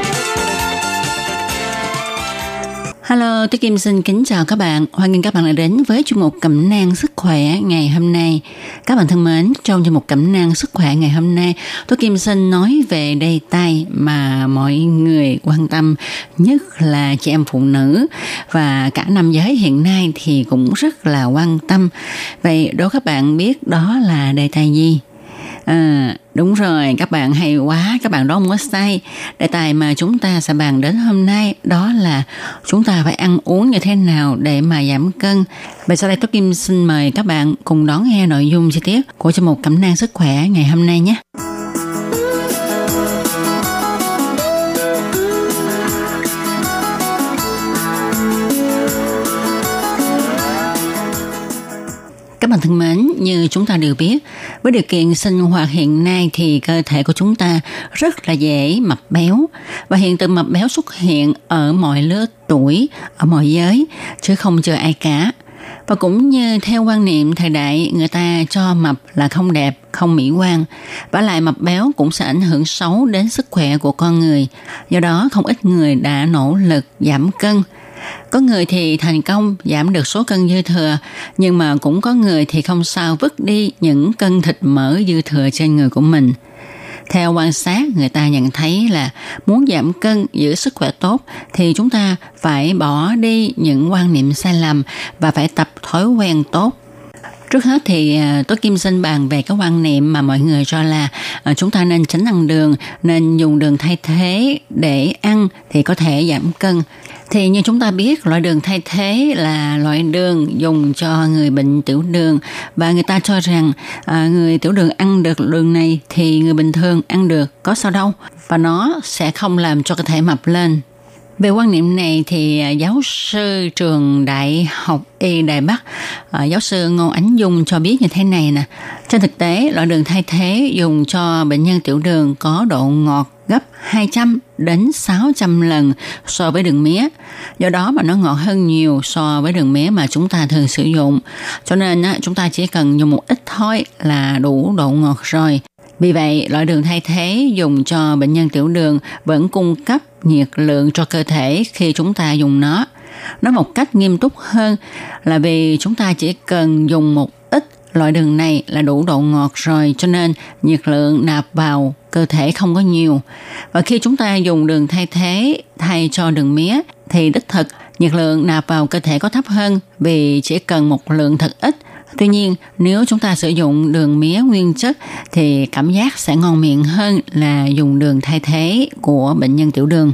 Hello, tôi Kim xin kính chào các bạn. Hoan nghênh các bạn đã đến với chuyên mục Cẩm nang sức khỏe ngày hôm nay. Các bạn thân mến, trong chuyên mục Cẩm nang sức khỏe ngày hôm nay, tôi Kim xin nói về đề tài mà mọi người quan tâm, nhất là chị em phụ nữ và cả nam giới hiện nay thì cũng rất là quan tâm. Vậy đố các bạn biết đó là đề tài gì? À, đúng rồi, các bạn hay quá, các bạn đó không có sai. Đề tài mà chúng ta sẽ bàn đến hôm nay đó là chúng ta phải ăn uống như thế nào để mà giảm cân. Và sau đây tôi Kim xin mời các bạn cùng đón nghe nội dung chi tiết của chương mục Cẩm nang sức khỏe ngày hôm nay nhé. Các bạn thân mến, như chúng ta đều biết, với điều kiện sinh hoạt hiện nay thì cơ thể của chúng ta rất là dễ mập béo và hiện tượng mập béo xuất hiện ở mọi lứa tuổi, ở mọi giới, chứ không chờ ai cả. Và cũng như theo quan niệm thời đại người ta cho mập là không đẹp, không mỹ quan. Và lại mập béo cũng sẽ ảnh hưởng xấu đến sức khỏe của con người. Do đó không ít người đã nỗ lực giảm cân. Có người thì thành công giảm được số cân dư thừa, nhưng mà cũng có người thì không sao vứt đi những cân thịt mỡ dư thừa trên người của mình. Theo quan sát, người ta nhận thấy là muốn giảm cân, giữ sức khỏe tốt thì chúng ta phải bỏ đi những quan niệm sai lầm và phải tập thói quen tốt. Trước hết thì à, tôi Kim xin bàn về cái quan niệm mà mọi người cho là à, chúng ta nên tránh ăn đường, nên dùng đường thay thế để ăn thì có thể giảm cân. Thì như chúng ta biết, loại đường thay thế là loại đường dùng cho người bệnh tiểu đường và người ta cho rằng à, người tiểu đường ăn được đường này thì người bình thường ăn được có sao đâu và nó sẽ không làm cho cơ thể mập lên. Về quan niệm này thì à, giáo sư trường Đại học Y Đài Bắc, à, giáo sư Ngô Ánh Dung cho biết như thế này nè. Trên thực tế, loại đường thay thế dùng cho bệnh nhân tiểu đường có độ ngọt gấp 200 đến 600 lần so với đường mía. Do đó mà nó ngọt hơn nhiều so với đường mía mà chúng ta thường sử dụng. Cho nên chúng ta chỉ cần dùng một ít thôi là đủ độ ngọt rồi. Vì vậy, loại đường thay thế dùng cho bệnh nhân tiểu đường vẫn cung cấp nhiệt lượng cho cơ thể khi chúng ta dùng nó. Nói một cách nghiêm túc hơn là vì chúng ta chỉ cần dùng một ít loại đường này là đủ độ ngọt rồi, cho nên nhiệt lượng nạp vào cơ thể không có nhiều. Và khi chúng ta dùng đường thay thế, thay cho đường mía, thì đích thực nhiệt lượng nạp vào cơ thể có thấp hơn vì chỉ cần một lượng thật ít Tuy nhiên, nếu chúng ta sử dụng đường mía nguyên chất thì cảm giác sẽ ngon miệng hơn là dùng đường thay thế của bệnh nhân tiểu đường.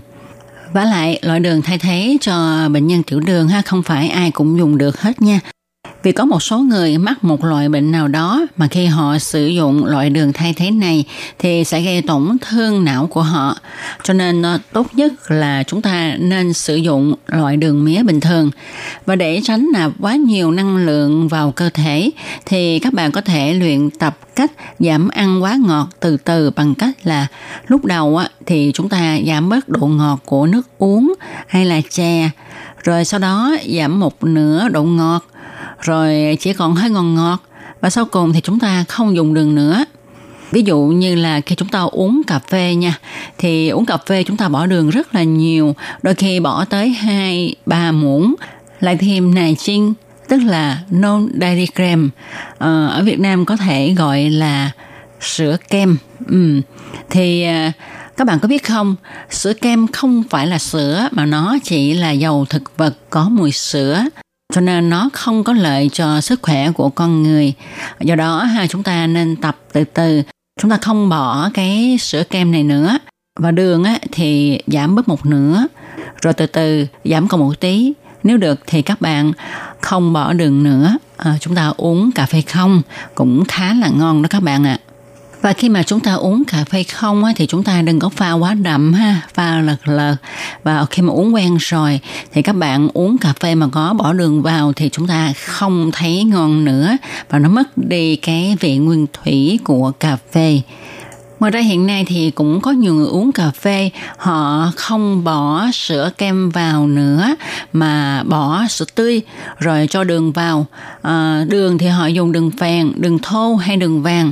Và lại, loại đường thay thế cho bệnh nhân tiểu đường ha không phải ai cũng dùng được hết nha. Vì có một số người mắc một loại bệnh nào đó mà khi họ sử dụng loại đường thay thế này thì sẽ gây tổn thương não của họ. Cho nên ờ, tốt nhất là chúng ta nên sử dụng loại đường mía bình thường. Và để tránh nạp quá nhiều năng lượng vào cơ thể thì các bạn có thể luyện tập cách giảm ăn quá ngọt từ từ bằng cách là lúc đầu thì chúng ta giảm bớt độ ngọt của nước uống hay là chè, rồi sau đó giảm một nửa độ ngọt rồi chỉ còn hơi ngọt ngọt và sau cùng thì chúng ta không dùng đường nữa ví dụ như là khi chúng ta uống cà phê nha thì uống cà phê chúng ta bỏ đường rất là nhiều đôi khi bỏ tới hai ba muỗng lại thêm nài chinh, tức là non dairy cream. Ờ, ở Việt Nam có thể gọi là sữa kem. Ừ. Thì ờ, các bạn có biết không, sữa kem không phải là sữa mà nó chỉ là dầu thực vật có mùi sữa cho nên nó không có lợi cho sức khỏe của con người. Do đó ha chúng ta nên tập từ từ, chúng ta không bỏ cái sữa kem này nữa. Và đường á, thì giảm bớt một nửa. Rồi từ từ giảm còn một tí. Nếu được thì các bạn không bỏ đường nữa. À, chúng ta uống cà phê không cũng khá là ngon đó các bạn ạ và khi mà chúng ta uống cà phê không á, thì chúng ta đừng có pha quá đậm ha, pha lật lật. Và khi mà uống quen rồi thì các bạn uống cà phê mà có bỏ đường vào thì chúng ta không thấy ngon nữa và nó mất đi cái vị nguyên thủy của cà phê. Ngoài ra hiện nay thì cũng có nhiều người uống cà phê họ không bỏ sữa kem vào nữa mà bỏ sữa tươi rồi cho đường vào. À, đường thì họ dùng đường phèn, đường thô hay đường vàng.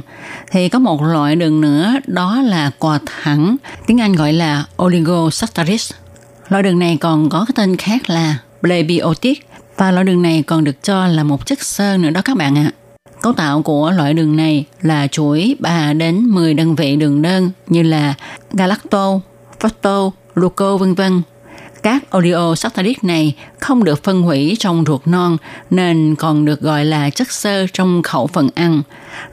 Thì có một loại đường nữa đó là quà thẳng, tiếng Anh gọi là oligosaccharides. Loại đường này còn có cái tên khác là prebiotic và loại đường này còn được cho là một chất xơ nữa đó các bạn ạ. À. Cấu tạo của loại đường này là chuỗi 3 đến 10 đơn vị đường đơn như là galacto, fructo, gluco vân vân. Các oleosaccharides này không được phân hủy trong ruột non nên còn được gọi là chất xơ trong khẩu phần ăn.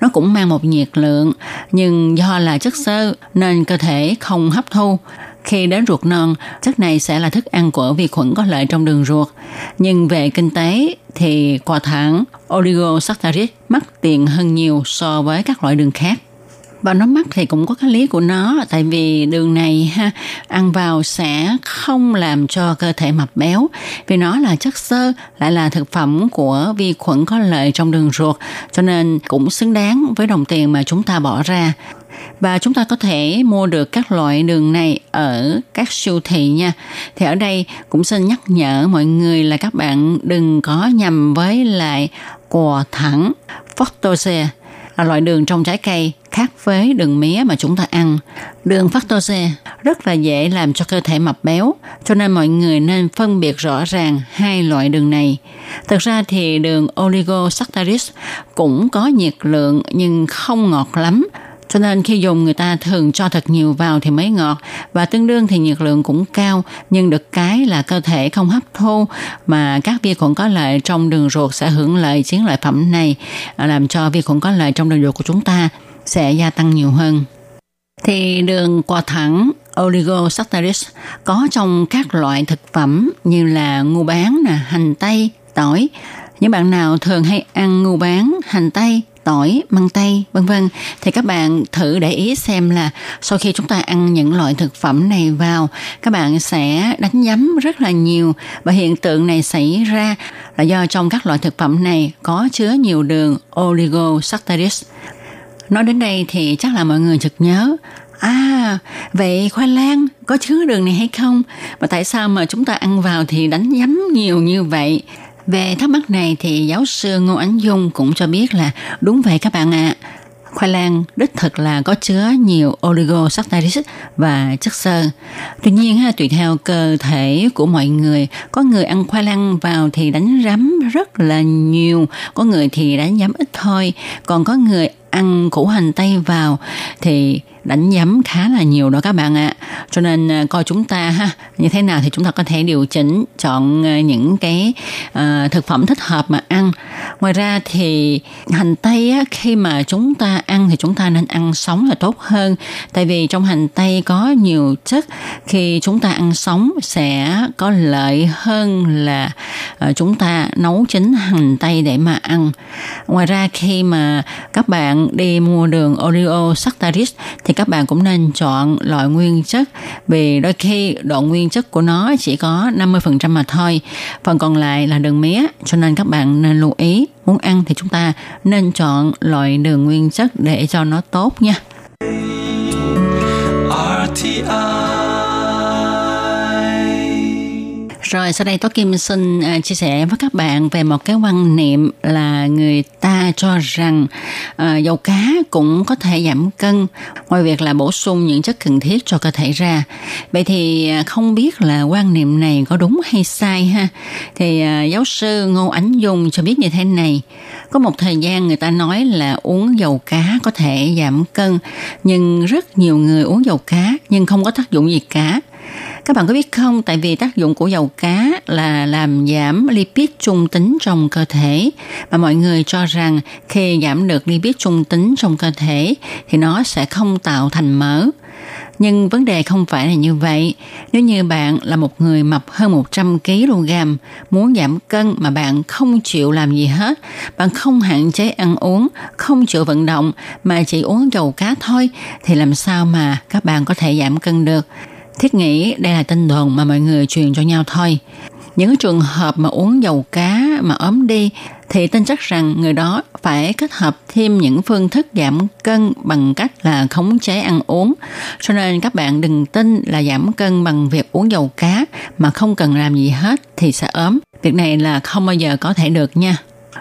Nó cũng mang một nhiệt lượng nhưng do là chất xơ nên cơ thể không hấp thu khi đến ruột non, chất này sẽ là thức ăn của vi khuẩn có lợi trong đường ruột. Nhưng về kinh tế thì quả thẳng oligosaccharides mắc tiền hơn nhiều so với các loại đường khác. Và nó mắc thì cũng có cái lý của nó tại vì đường này ha ăn vào sẽ không làm cho cơ thể mập béo. Vì nó là chất xơ lại là thực phẩm của vi khuẩn có lợi trong đường ruột. Cho nên cũng xứng đáng với đồng tiền mà chúng ta bỏ ra và chúng ta có thể mua được các loại đường này ở các siêu thị nha. Thì ở đây cũng xin nhắc nhở mọi người là các bạn đừng có nhầm với lại quả thẳng fructose là loại đường trong trái cây khác với đường mía mà chúng ta ăn. Đường fructose rất là dễ làm cho cơ thể mập béo, cho nên mọi người nên phân biệt rõ ràng hai loại đường này. Thực ra thì đường oligosaccharides cũng có nhiệt lượng nhưng không ngọt lắm, cho nên khi dùng người ta thường cho thật nhiều vào thì mới ngọt và tương đương thì nhiệt lượng cũng cao nhưng được cái là cơ thể không hấp thu mà các vi khuẩn có lợi trong đường ruột sẽ hưởng lợi chiến lợi phẩm này à, làm cho vi khuẩn có lợi trong đường ruột của chúng ta sẽ gia tăng nhiều hơn. Thì đường quả thẳng oligosaccharides có trong các loại thực phẩm như là ngu bán, nè, hành tây, tỏi. Những bạn nào thường hay ăn ngu bán, hành tây, tỏi, măng tây, vân vân thì các bạn thử để ý xem là sau khi chúng ta ăn những loại thực phẩm này vào, các bạn sẽ đánh giấm rất là nhiều và hiện tượng này xảy ra là do trong các loại thực phẩm này có chứa nhiều đường oligosaccharides. Nói đến đây thì chắc là mọi người chợt nhớ À, vậy khoai lang có chứa đường này hay không? Và tại sao mà chúng ta ăn vào thì đánh giấm nhiều như vậy? Về thắc mắc này thì giáo sư Ngô Ánh Dung cũng cho biết là đúng vậy các bạn ạ. À. Khoai lang đích thực là có chứa nhiều oligosaccharides và chất xơ. Tuy nhiên ha, tùy theo cơ thể của mọi người, có người ăn khoai lang vào thì đánh rắm rất là nhiều, có người thì đánh giấm ít thôi, còn có người ăn củ hành tây vào thì đánh giấm khá là nhiều đó các bạn ạ. Cho nên à, coi chúng ta ha như thế nào thì chúng ta có thể điều chỉnh chọn à, những cái uh, thực phẩm thích hợp mà ăn. Ngoài ra thì hành tây á, khi mà chúng ta ăn thì chúng ta nên ăn sống là tốt hơn. Tại vì trong hành tây có nhiều chất khi chúng ta ăn sống sẽ có lợi hơn là uh, chúng ta nấu chín hành tây để mà ăn. Ngoài ra khi mà các bạn đi mua đường Oreo Saccharis thì các bạn cũng nên chọn loại nguyên chất vì đôi khi độ nguyên chất của nó chỉ có 50% mà thôi. Phần còn lại là đường mía, cho nên các bạn nên lưu ý, muốn ăn thì chúng ta nên chọn loại đường nguyên chất để cho nó tốt nha. RTI Rồi sau đây Tố Kim xin uh, chia sẻ với các bạn về một cái quan niệm là người ta cho rằng uh, dầu cá cũng có thể giảm cân ngoài việc là bổ sung những chất cần thiết cho cơ thể ra. Vậy thì uh, không biết là quan niệm này có đúng hay sai ha? Thì uh, giáo sư Ngô Ánh Dung cho biết như thế này. Có một thời gian người ta nói là uống dầu cá có thể giảm cân, nhưng rất nhiều người uống dầu cá nhưng không có tác dụng gì cả các bạn có biết không, tại vì tác dụng của dầu cá là làm giảm lipid trung tính trong cơ thể mà mọi người cho rằng khi giảm được lipid trung tính trong cơ thể thì nó sẽ không tạo thành mỡ. Nhưng vấn đề không phải là như vậy. Nếu như bạn là một người mập hơn 100 kg, muốn giảm cân mà bạn không chịu làm gì hết, bạn không hạn chế ăn uống, không chịu vận động mà chỉ uống dầu cá thôi thì làm sao mà các bạn có thể giảm cân được? Thiết nghĩ đây là tin đồn mà mọi người truyền cho nhau thôi. Những trường hợp mà uống dầu cá mà ốm đi thì tin chắc rằng người đó phải kết hợp thêm những phương thức giảm cân bằng cách là khống chế ăn uống. Cho nên các bạn đừng tin là giảm cân bằng việc uống dầu cá mà không cần làm gì hết thì sẽ ốm. Việc này là không bao giờ có thể được nha.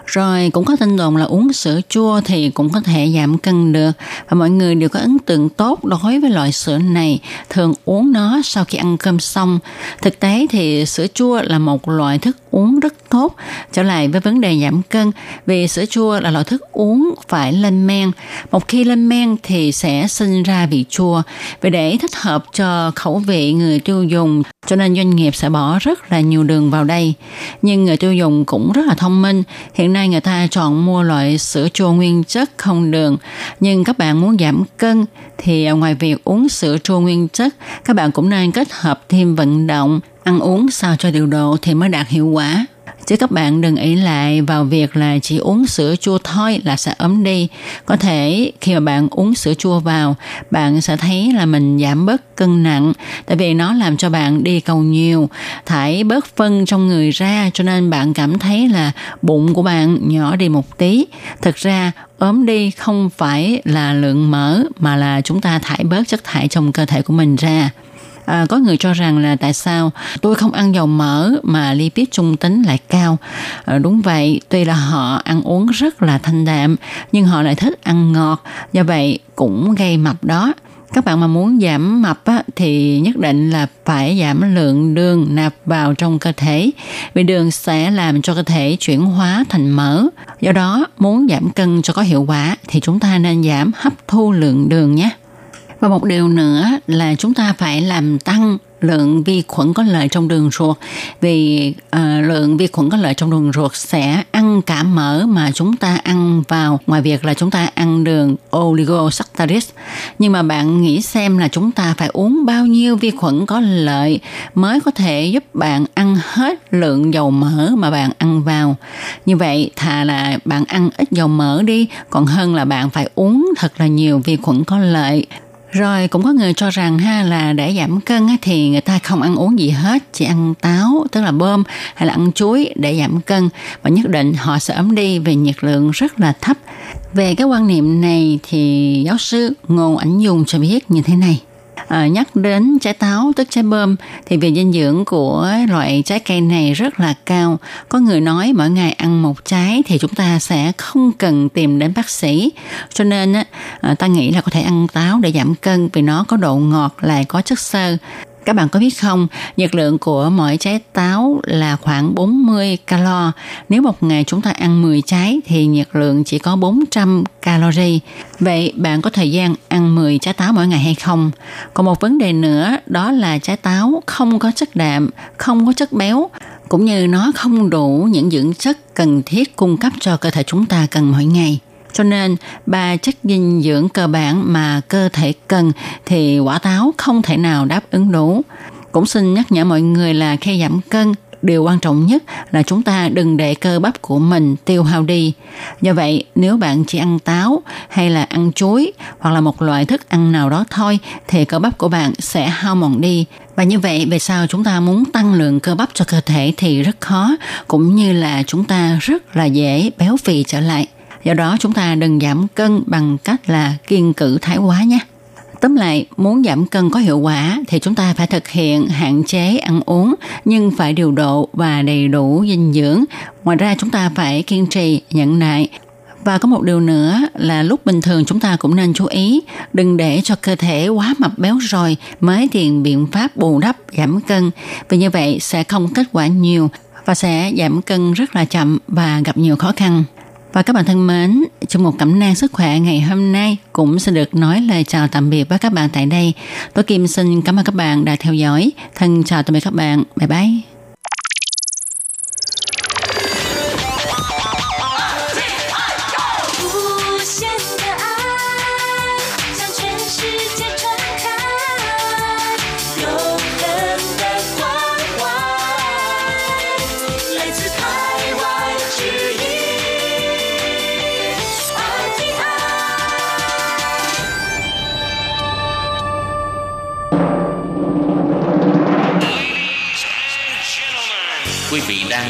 Rồi cũng có tin đồn là uống sữa chua thì cũng có thể giảm cân được và mọi người đều có ấn tượng tốt đối với loại sữa này, thường uống nó sau khi ăn cơm xong. Thực tế thì sữa chua là một loại thức uống rất tốt. Trở lại với vấn đề giảm cân, vì sữa chua là loại thức uống phải lên men. Một khi lên men thì sẽ sinh ra vị chua. Vì để thích hợp cho khẩu vị người tiêu dùng, cho nên doanh nghiệp sẽ bỏ rất là nhiều đường vào đây. Nhưng người tiêu dùng cũng rất là thông minh. Hiện nay người ta chọn mua loại sữa chua nguyên chất không đường. Nhưng các bạn muốn giảm cân thì ngoài việc uống sữa chua nguyên chất, các bạn cũng nên kết hợp thêm vận động, ăn uống sao cho điều độ thì mới đạt hiệu quả. Chứ các bạn đừng ý lại vào việc là chỉ uống sữa chua thôi là sẽ ấm đi. Có thể khi mà bạn uống sữa chua vào, bạn sẽ thấy là mình giảm bớt cân nặng. Tại vì nó làm cho bạn đi cầu nhiều, thải bớt phân trong người ra cho nên bạn cảm thấy là bụng của bạn nhỏ đi một tí. Thực ra ốm đi không phải là lượng mỡ mà là chúng ta thải bớt chất thải trong cơ thể của mình ra à, có người cho rằng là tại sao tôi không ăn dầu mỡ mà lipid trung tính lại cao? À, đúng vậy tuy là họ ăn uống rất là thanh đạm nhưng họ lại thích ăn ngọt do vậy cũng gây mập đó. Các bạn mà muốn giảm mập á, thì nhất định là phải giảm lượng đường nạp vào trong cơ thể vì đường sẽ làm cho cơ thể chuyển hóa thành mỡ. Do đó muốn giảm cân cho có hiệu quả thì chúng ta nên giảm hấp thu lượng đường nhé và một điều nữa là chúng ta phải làm tăng lượng vi khuẩn có lợi trong đường ruột. Vì uh, lượng vi khuẩn có lợi trong đường ruột sẽ ăn cả mỡ mà chúng ta ăn vào. Ngoài việc là chúng ta ăn đường oligosaccharides nhưng mà bạn nghĩ xem là chúng ta phải uống bao nhiêu vi khuẩn có lợi mới có thể giúp bạn ăn hết lượng dầu mỡ mà bạn ăn vào? Như vậy thà là bạn ăn ít dầu mỡ đi còn hơn là bạn phải uống thật là nhiều vi khuẩn có lợi rồi cũng có người cho rằng ha là để giảm cân thì người ta không ăn uống gì hết, chỉ ăn táo tức là bơm hay là ăn chuối để giảm cân và nhất định họ sẽ ấm đi về nhiệt lượng rất là thấp. Về cái quan niệm này thì giáo sư Ngô Ảnh Dung cho biết như thế này. À, nhắc đến trái táo tức trái bơm thì về dinh dưỡng của loại trái cây này rất là cao. Có người nói mỗi ngày ăn một trái thì chúng ta sẽ không cần tìm đến bác sĩ. Cho nên à, ta nghĩ là có thể ăn táo để giảm cân vì nó có độ ngọt lại có chất xơ. Các bạn có biết không, nhiệt lượng của mỗi trái táo là khoảng 40 calo. Nếu một ngày chúng ta ăn 10 trái thì nhiệt lượng chỉ có 400 calorie. Vậy bạn có thời gian ăn 10 trái táo mỗi ngày hay không? Còn một vấn đề nữa đó là trái táo không có chất đạm, không có chất béo, cũng như nó không đủ những dưỡng chất cần thiết cung cấp cho cơ thể chúng ta cần mỗi ngày. Cho nên ba chất dinh dưỡng cơ bản mà cơ thể cần thì quả táo không thể nào đáp ứng đủ. Cũng xin nhắc nhở mọi người là khi giảm cân điều quan trọng nhất là chúng ta đừng để cơ bắp của mình tiêu hao đi. Do vậy, nếu bạn chỉ ăn táo hay là ăn chuối hoặc là một loại thức ăn nào đó thôi thì cơ bắp của bạn sẽ hao mòn đi. Và như vậy, về sau chúng ta muốn tăng lượng cơ bắp cho cơ thể thì rất khó, cũng như là chúng ta rất là dễ béo phì trở lại. Do đó chúng ta đừng giảm cân bằng cách là kiêng cử thái quá nhé. Tóm lại, muốn giảm cân có hiệu quả thì chúng ta phải thực hiện hạn chế ăn uống nhưng phải điều độ và đầy đủ dinh dưỡng. Ngoài ra chúng ta phải kiên trì, nhẫn nại và có một điều nữa là lúc bình thường chúng ta cũng nên chú ý đừng để cho cơ thể quá mập béo rồi mới tìm biện pháp bù đắp giảm cân vì như vậy sẽ không kết quả nhiều và sẽ giảm cân rất là chậm và gặp nhiều khó khăn. Và các bạn thân mến, trong một cẩm nang sức khỏe ngày hôm nay cũng sẽ được nói lời chào tạm biệt với các bạn tại đây. Tôi Kim xin cảm ơn các bạn đã theo dõi. Thân chào tạm biệt các bạn. Bye bye.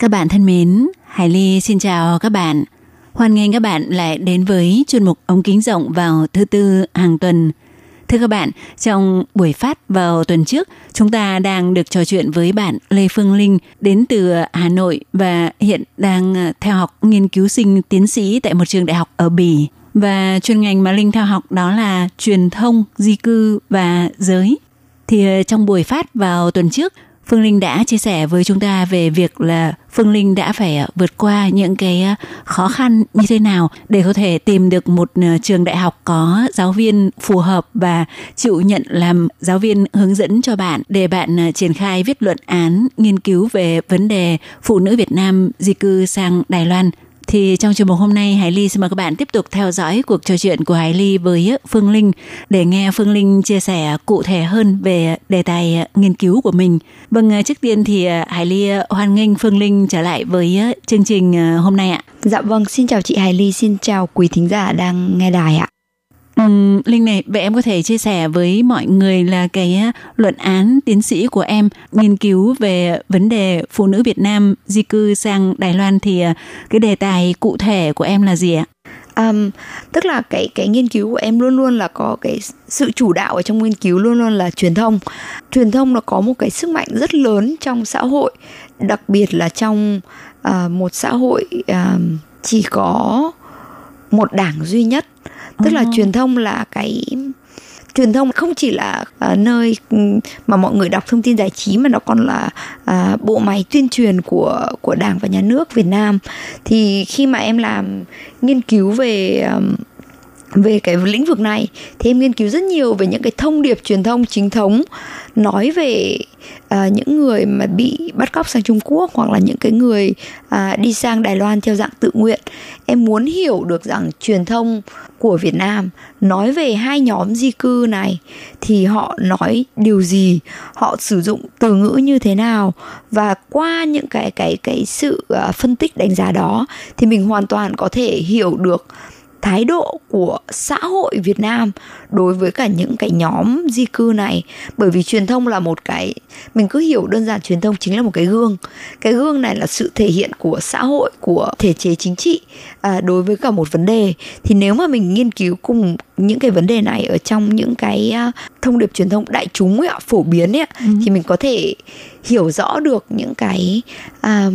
Các bạn thân mến, Hải Ly xin chào các bạn. Hoan nghênh các bạn lại đến với chuyên mục ống kính rộng vào thứ tư hàng tuần. Thưa các bạn, trong buổi phát vào tuần trước, chúng ta đang được trò chuyện với bạn Lê Phương Linh đến từ Hà Nội và hiện đang à, theo học nghiên cứu sinh tiến sĩ tại một trường đại học ở Bỉ. Và chuyên ngành mà Linh theo học đó là truyền thông, di cư và giới. Thì à, trong buổi phát vào tuần trước, Phương Linh đã chia sẻ với chúng ta về việc là Phương Linh đã phải à, vượt qua những cái à, khó khăn như thế nào để có thể tìm được một à, trường đại học có giáo viên phù hợp và chịu nhận làm giáo viên hướng dẫn cho bạn để bạn triển khai viết luận án nghiên cứu về vấn đề phụ nữ Việt Nam di cư sang Đài Loan. Thì trong chương mục hôm nay Hải Ly xin mời các bạn tiếp tục theo dõi cuộc trò chuyện của Hải Ly với Phương Linh để nghe Phương Linh chia sẻ cụ thể hơn về đề tài nghiên cứu của mình. Vâng, trước tiên thì à, Hải Ly à, hoan nghênh Phương Linh trở lại với à, chương trình hôm nay ạ. Dạ vâng, xin chào chị Hải Ly, xin chào quý thính giả đang nghe đài ạ. Ừm, Linh này, vậy em có thể chia sẻ với mọi người là cái luận án tiến sĩ của em nghiên cứu về vấn đề phụ nữ Việt Nam di cư sang Đài Loan thì à, cái đề tài cụ thể của em là gì ạ? Um, tức là cái cái nghiên cứu của em luôn luôn là có cái sự chủ đạo ở trong nghiên cứu luôn luôn là truyền thông. Truyền thông nó có một cái sức mạnh rất lớn trong xã hội, đặc biệt là trong uh, một xã hội uh, chỉ có một đảng duy nhất. Tức là Ồ. truyền thông là cái truyền thông không chỉ là uh, nơi ừm, mà mọi người đọc thông tin giải trí mà nó còn là uh, bộ máy tuyên truyền của của Đảng và Nhà nước Việt Nam thì khi mà em làm nghiên cứu về um, về cái lĩnh vực này thì em nghiên cứu rất nhiều về những cái thông điệp truyền thông chính thống nói về à, những người mà bị bắt cóc sang Trung Quốc hoặc là những cái người à, đi sang Đài Loan theo dạng tự nguyện. Em muốn hiểu được rằng truyền thông của Việt Nam nói về hai nhóm di cư này thì họ nói điều gì họ sử dụng từ ngữ như thế nào và qua những cái cái cái sự à, phân tích đánh giá đó thì mình hoàn toàn có thể hiểu được thái độ của xã hội Việt Nam đối với cả những cái nhóm di cư này. Bởi vì truyền thông là một cái mình cứ hiểu đơn giản truyền thông chính là một cái gương. Cái gương này là sự thể hiện của xã hội của thể chế chính trị à, đối với cả một vấn đề. Thì nếu mà mình nghiên cứu cùng những cái vấn đề này ở trong những cái à, thông điệp truyền thông đại chúng ấy, ạ, phổ biến ấy, ạ, thì mình có thể hiểu rõ được những cái à,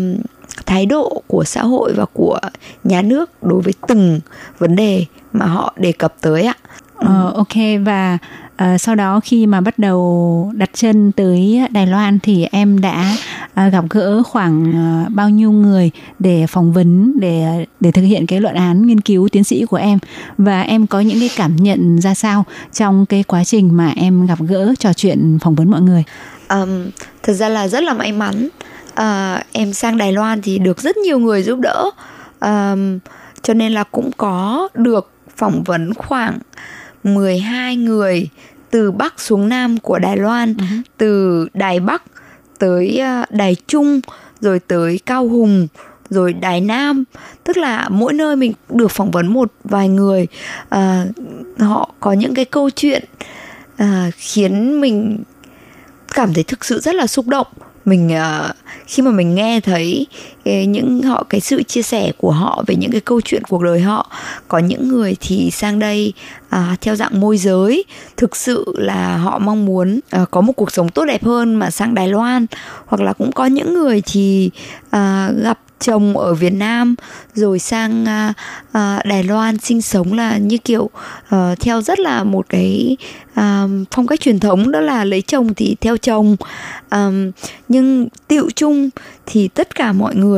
thái độ của xã hội và của nhà nước đối với từng vấn đề mà họ đề cập tới ạ. Ờ, ok và ờ, sau đó khi mà bắt đầu đặt chân tới Đài Loan thì em đã ờ, gặp gỡ khoảng ờ, bao nhiêu người để phỏng vấn để để thực hiện cái luận án nghiên cứu tiến sĩ của em và em có những cái cảm nhận ra sao trong cái quá trình mà em gặp gỡ trò chuyện phỏng vấn mọi người. Um, thật ra là rất là may mắn à, em sang Đài Loan thì được rất nhiều người giúp đỡ. Um, cho nên là cũng có được phỏng vấn khoảng 12 người từ bắc xuống nam của Đài Loan từ Đài Bắc tới à, Đài Trung rồi tới Cao Hùng rồi Đài Nam. Tức là mỗi nơi mình được phỏng vấn một vài người. À, họ có những cái câu chuyện à, khiến mình cảm thấy thực sự rất là xúc động mình uh, khi mà mình nghe thấy cái, những họ cái sự chia sẻ của họ về những cái câu chuyện cuộc đời họ. Có những người thì sang đây à, theo dạng môi giới thực sự là họ mong muốn à, có một cuộc sống tốt đẹp hơn mà sang Đài Loan. Hoặc là cũng có những người thì à, gặp chồng ở Việt Nam rồi sang à, à, Đài Loan sinh sống là như kiểu à, theo rất là một cái à, phong cách truyền thống đó là lấy chồng thì theo chồng. À, nhưng tiệu chung thì tất cả mọi người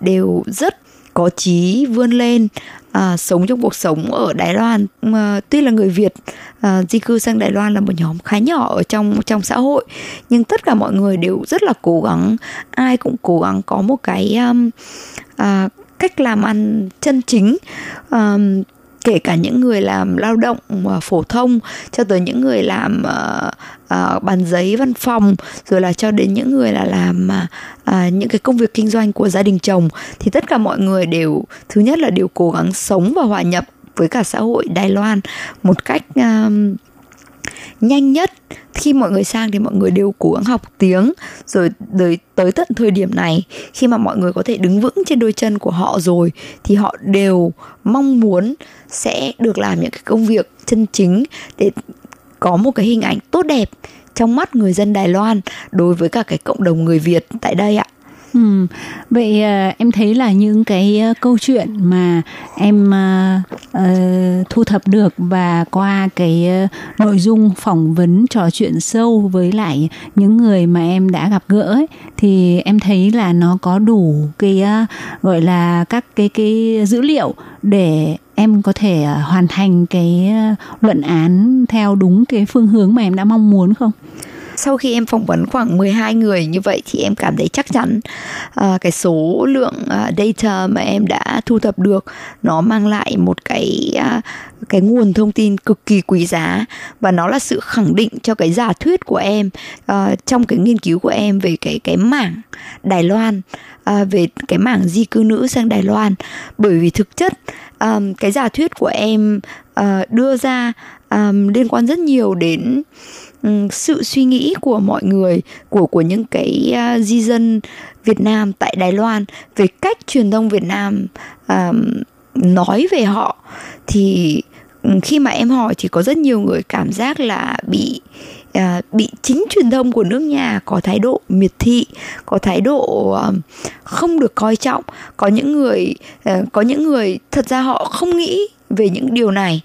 đều rất có chí vươn lên à, sống trong cuộc sống ở Đài Loan. À, tuy là người Việt à, di cư sang Đài Loan là một nhóm khá nhỏ ở trong trong xã hội nhưng tất cả mọi người đều rất là cố gắng. Ai cũng cố gắng có một cái um, à, cách làm ăn chân chính. Um, kể cả những người làm lao động ờ, phổ thông cho tới những người làm uh, uh, bàn giấy văn phòng rồi là cho đến những người là làm uh, uh, những cái công việc kinh doanh của gia đình chồng thì tất cả mọi người đều thứ nhất là đều cố gắng sống và hòa nhập với cả xã hội Đài Loan một cách uh, nhanh nhất khi mọi người sang thì mọi người đều cố gắng học tiếng, rồi tới tới tận thời điểm này, khi mà mọi người có thể đứng vững trên đôi chân của họ rồi, thì họ đều mong muốn sẽ được làm những cái công việc chân chính để có một cái hình ảnh tốt đẹp trong mắt người dân Đài Loan đối với cả cái cộng đồng người Việt tại đây ạ. Ừ. Vậy à, em thấy là những cái uh, câu chuyện mà em uh, uh, thu thập được và qua cái uh, nội dung phỏng vấn trò chuyện sâu với lại những người mà em đã gặp gỡ ấy, thì em thấy là nó có đủ cái uh, gọi là các cái cái dữ liệu để em có thể uh, hoàn thành cái uh, luận án theo đúng cái phương hướng mà em đã mong muốn không? Sau khi em phỏng vấn khoảng 12 người như vậy thì em cảm thấy chắc chắn uh, cái số lượng uh, data mà em đã thu thập được nó mang lại một cái uh, cái nguồn thông tin cực kỳ quý giá. Và nó là sự khẳng định cho cái giả thuyết của em uh, trong cái nghiên cứu của em về cái cái mảng Đài Loan uh, về cái mảng di cư nữ sang Đài Loan. Bởi vì thực chất um, cái giả thuyết của em uh, đưa ra um, liên quan rất nhiều đến Ừ, sự suy nghĩ của mọi người của của những cái uh, di dân Việt Nam tại Đài Loan về cách truyền thông Việt Nam uh, nói về họ thì ừ, khi mà em hỏi thì có rất nhiều người cảm giác là bị uh, bị chính truyền thông của nước nhà có thái độ miệt thị có thái độ uh, không được coi trọng. Có những người uh, có những người thật ra họ không nghĩ về những điều này.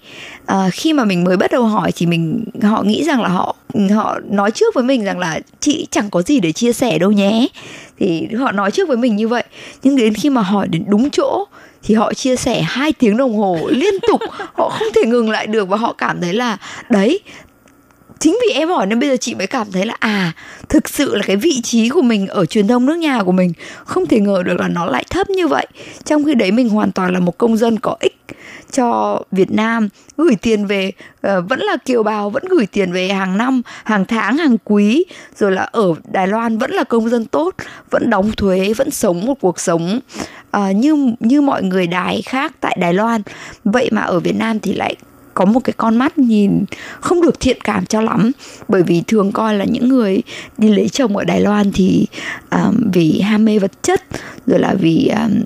À, khi mà mình mới bắt đầu hỏi thì mình họ nghĩ rằng là họ họ nói trước với mình rằng là chị chẳng có gì để chia sẻ đâu nhé. Thì họ nói trước với mình như vậy. Nhưng đến khi mà hỏi đến đúng chỗ thì họ chia sẻ hai tiếng đồng hồ liên tục. (laughs) Họ không thể ngừng lại được và họ cảm thấy là đấy chính vì em hỏi nên bây giờ chị mới cảm thấy là à thực sự là cái vị trí của mình ở truyền thông nước nhà của mình không thể ngờ được là nó lại thấp như vậy. Trong khi đấy mình hoàn toàn là một công dân có ích cho Việt Nam gửi tiền về uh, vẫn là kiều bào vẫn gửi tiền về hàng năm hàng tháng hàng quý. Rồi là ở Đài Loan vẫn là công dân tốt vẫn đóng thuế vẫn sống một cuộc sống uh, như như mọi người đài khác tại Đài Loan. Vậy mà ở Việt Nam thì lại có một cái con mắt nhìn không được thiện cảm cho lắm. Bởi vì thường coi là những người đi lấy chồng ở Đài Loan thì um, vì ham mê vật chất rồi là vì um,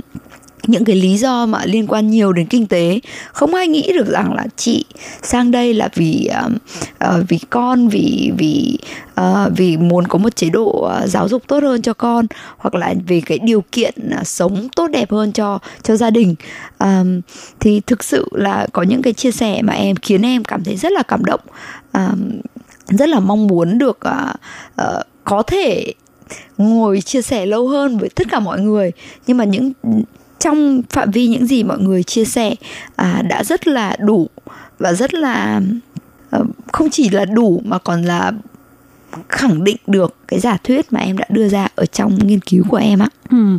những cái lý do mà liên quan nhiều đến kinh tế. Không ai nghĩ được rằng là chị sang đây là vì uh, vì con vì vì uh, vì muốn có một chế độ giáo dục tốt hơn cho con hoặc là vì cái điều kiện sống tốt đẹp hơn cho cho gia đình. Um, thì thực sự là có những cái chia sẻ mà em khiến em cảm thấy rất là cảm động. Um, rất là mong muốn được uh, uh, có thể ngồi chia sẻ lâu hơn với tất cả mọi người. Nhưng mà những trong phạm vi những gì mọi người chia sẻ à, đã rất là đủ và rất là ờ, không chỉ là đủ mà còn là khẳng định được cái giả thuyết mà em đã đưa ra ở trong nghiên cứu của em ạ. Ừ.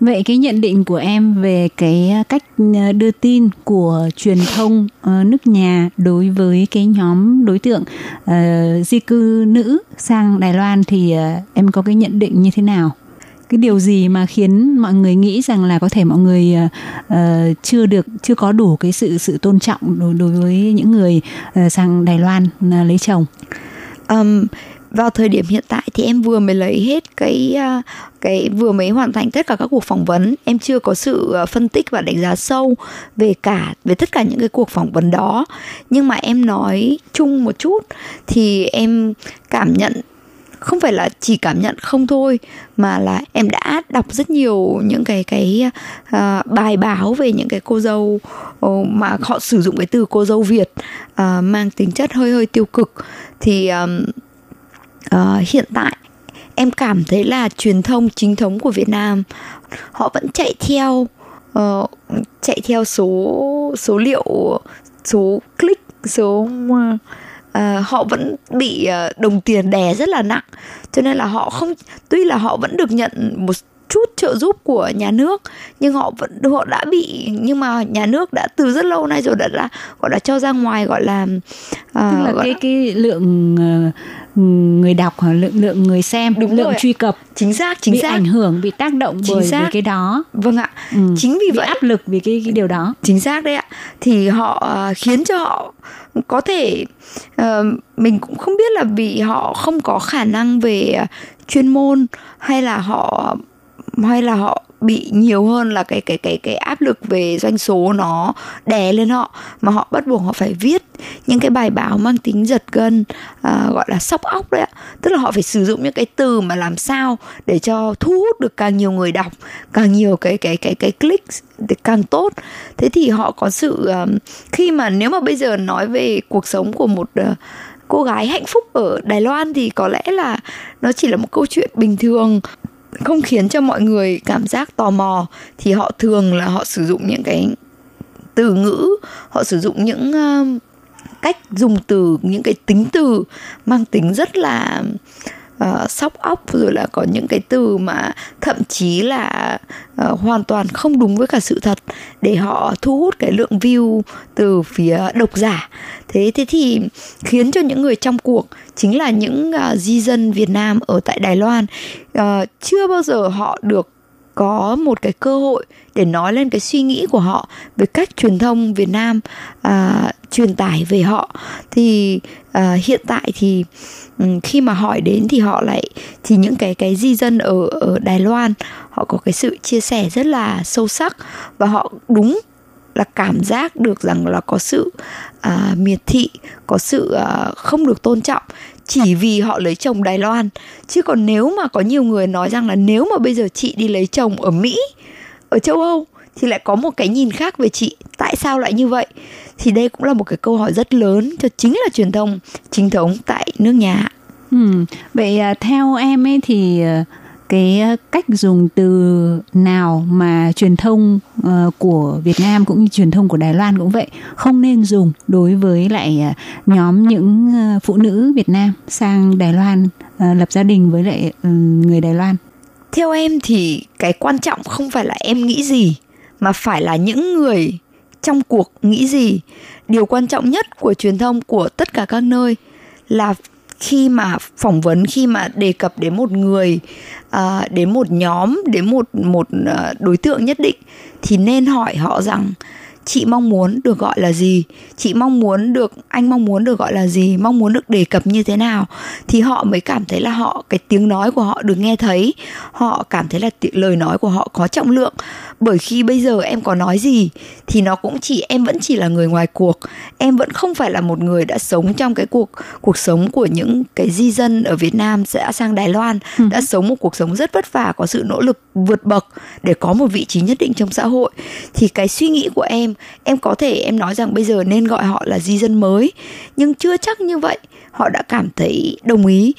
Vậy cái nhận định của em về cái cách ờ, đưa tin của truyền thông ờ, nước nhà đối với cái nhóm đối tượng uh, di cư nữ sang Đài Loan thì uh, em có cái nhận định như thế nào? Cái điều gì mà khiến mọi người nghĩ rằng là có thể mọi người uh, chưa được chưa có đủ cái sự sự tôn trọng đối đối với những người uh, sang Đài Loan uh, lấy chồng? um, vào thời điểm hiện tại thì em vừa mới lấy hết cái uh, cái vừa mới hoàn thành tất cả các cuộc phỏng vấn em chưa có sự uh, phân tích và đánh giá sâu về cả về tất cả những cái cuộc phỏng vấn đó nhưng mà em nói chung một chút thì em cảm nhận không phải là chỉ cảm nhận không thôi mà là em đã đọc rất nhiều những cái cái uh, bài báo về những cái cô dâu uh, mà họ sử dụng cái từ cô dâu Việt uh, mang tính chất hơi hơi tiêu cực. Thì um, uh, hiện tại em cảm thấy là truyền thông chính thống của Việt Nam họ vẫn chạy theo uh, chạy theo số số liệu số click số uh, à, họ vẫn bị ờ, đồng tiền đè rất là nặng. Cho nên là họ không tuy là họ vẫn được nhận một chút trợ giúp của nhà nước nhưng họ vẫn họ đã bị nhưng mà nhà nước đã từ rất lâu nay rồi đã, đã gọi là cho ra ngoài gọi là à, Tức là gọi cái là- cái lượng ờ, người đọc hoặc lượng lượng người xem, Đúng lượng rồi. truy cập chính xác chính bị xác. ảnh hưởng bị tác động Chính bởi xác. bởi cái đó. Vâng ạ. Ừ. chính vì bị vậy áp lực vì cái cái điều đó. Chính xác đấy ạ. Thì họ khiến cho họ có thể ờ, mình cũng không biết là vì họ không có khả năng về chuyên môn hay là họ hay là họ bị nhiều hơn là cái cái cái cái áp lực về doanh số nó đè lên họ? Mà họ bắt buộc họ phải viết những cái bài báo mang tính giật gân à, gọi là sóc óc đấy ạ. Tức là họ phải sử dụng những cái từ mà làm sao để cho thu hút được càng nhiều người đọc càng nhiều cái cái cái cái click thì càng tốt. Thế thì họ có sự um, khi mà nếu mà bây giờ nói về cuộc sống của một uh, cô gái hạnh phúc ở Đài Loan thì có lẽ là nó chỉ là một câu chuyện bình thường không khiến cho mọi người cảm giác tò mò thì họ thường là họ sử dụng những cái từ ngữ họ sử dụng những uh, cách dùng từ những cái tính từ mang tính rất là uh, sóc óc rồi là có những cái từ mà thậm chí là uh, hoàn toàn không đúng với cả sự thật để họ thu hút cái lượng view từ phía độc giả. Thế thế thì khiến cho những người trong cuộc chính là những uh, di dân Việt Nam ở tại Đài Loan uh, chưa bao giờ họ được có một cái cơ hội để nói lên cái suy nghĩ của họ về cách truyền thông Việt Nam à, truyền tải về họ. Thì à, hiện tại thì khi mà hỏi đến thì họ lại thì những cái cái di dân ở ở Đài Loan họ có cái sự chia sẻ rất là sâu sắc và họ đúng là cảm giác được rằng là có sự à, miệt thị có sự à, không được tôn trọng chỉ vì họ lấy chồng Đài Loan. Chứ còn nếu mà có nhiều người nói rằng là nếu mà bây giờ chị đi lấy chồng ở Mỹ, ở châu Âu, thì lại có một cái nhìn khác về chị. Tại sao lại như vậy? Thì đây cũng là một cái câu hỏi rất lớn cho chính là truyền thông, chính thống tại nước nhà. Ừ. vậy à, theo em ấy thì uh cái cách dùng từ nào mà truyền thông ờ, của Việt Nam cũng như truyền thông của Đài Loan cũng vậy, không nên dùng đối với lại ờ, nhóm những ờ, phụ nữ Việt Nam sang Đài Loan lập gia đình với lại ừ, người Đài Loan. Theo em thì cái quan trọng không phải là em nghĩ gì, mà phải là những người trong cuộc nghĩ gì. Điều quan trọng nhất của truyền thông của tất cả các nơi là khi mà phỏng vấn khi mà đề cập đến một người à, đến một nhóm đến một một à, đối tượng nhất định thì nên hỏi họ rằng chị mong muốn được gọi là gì? Chị mong muốn được anh mong muốn được gọi là gì? Mong muốn được đề cập như thế nào? Thì họ mới cảm thấy là họ cái tiếng nói của họ được nghe thấy họ cảm thấy là t- lời nói của họ có trọng lượng bởi khi bây giờ em có nói gì thì nó cũng chỉ em vẫn chỉ là người ngoài cuộc. Em vẫn không phải là một người đã sống trong cái cuộc cuộc sống của những cái di dân ở Việt Nam sẽ sang Đài Loan đã sống một cuộc sống rất vất vả có sự nỗ lực vượt bậc để có một vị trí nhất định trong xã hội. Thì cái suy nghĩ của em em có thể em nói rằng bây giờ nên gọi họ là di dân mới nhưng chưa chắc như vậy họ đã cảm thấy đồng ý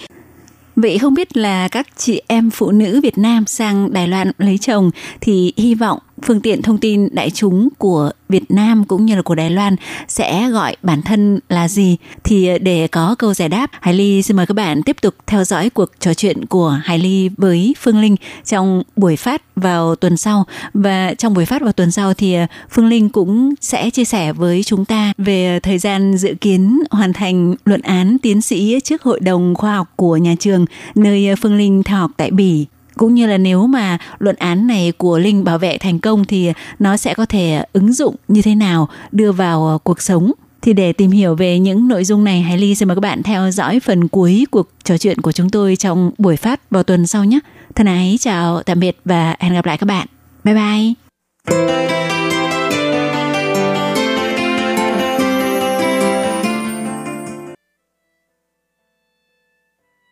Vậy không biết là các chị em phụ nữ Việt Nam sang Đài Loan lấy chồng thì hy vọng phương tiện thông tin đại chúng của Việt Nam cũng như là của Đài Loan sẽ gọi bản thân là gì? Thì ờ, để có câu giải đáp, Hải Ly xin mời các bạn tiếp tục theo dõi cuộc trò chuyện của Hải Ly với Phương Linh trong buổi phát vào tuần sau. Và trong buổi phát vào tuần sau thì ờ, Phương Linh cũng sẽ chia sẻ với chúng ta về thời gian dự kiến hoàn thành luận án tiến sĩ trước hội đồng khoa học của nhà trường nơi ờ, Phương Linh theo học tại Bỉ cũng như là nếu mà luận án này của Linh bảo vệ thành công thì nó sẽ có thể ứng dụng như thế nào đưa vào ờ, cuộc sống. Thì để tìm hiểu về những nội dung này, Hải Ly xin mời các bạn theo dõi phần cuối cuộc trò chuyện của chúng tôi trong buổi phát vào tuần sau nhé. Thân ái chào, tạm biệt và hẹn gặp lại các bạn. Bye bye!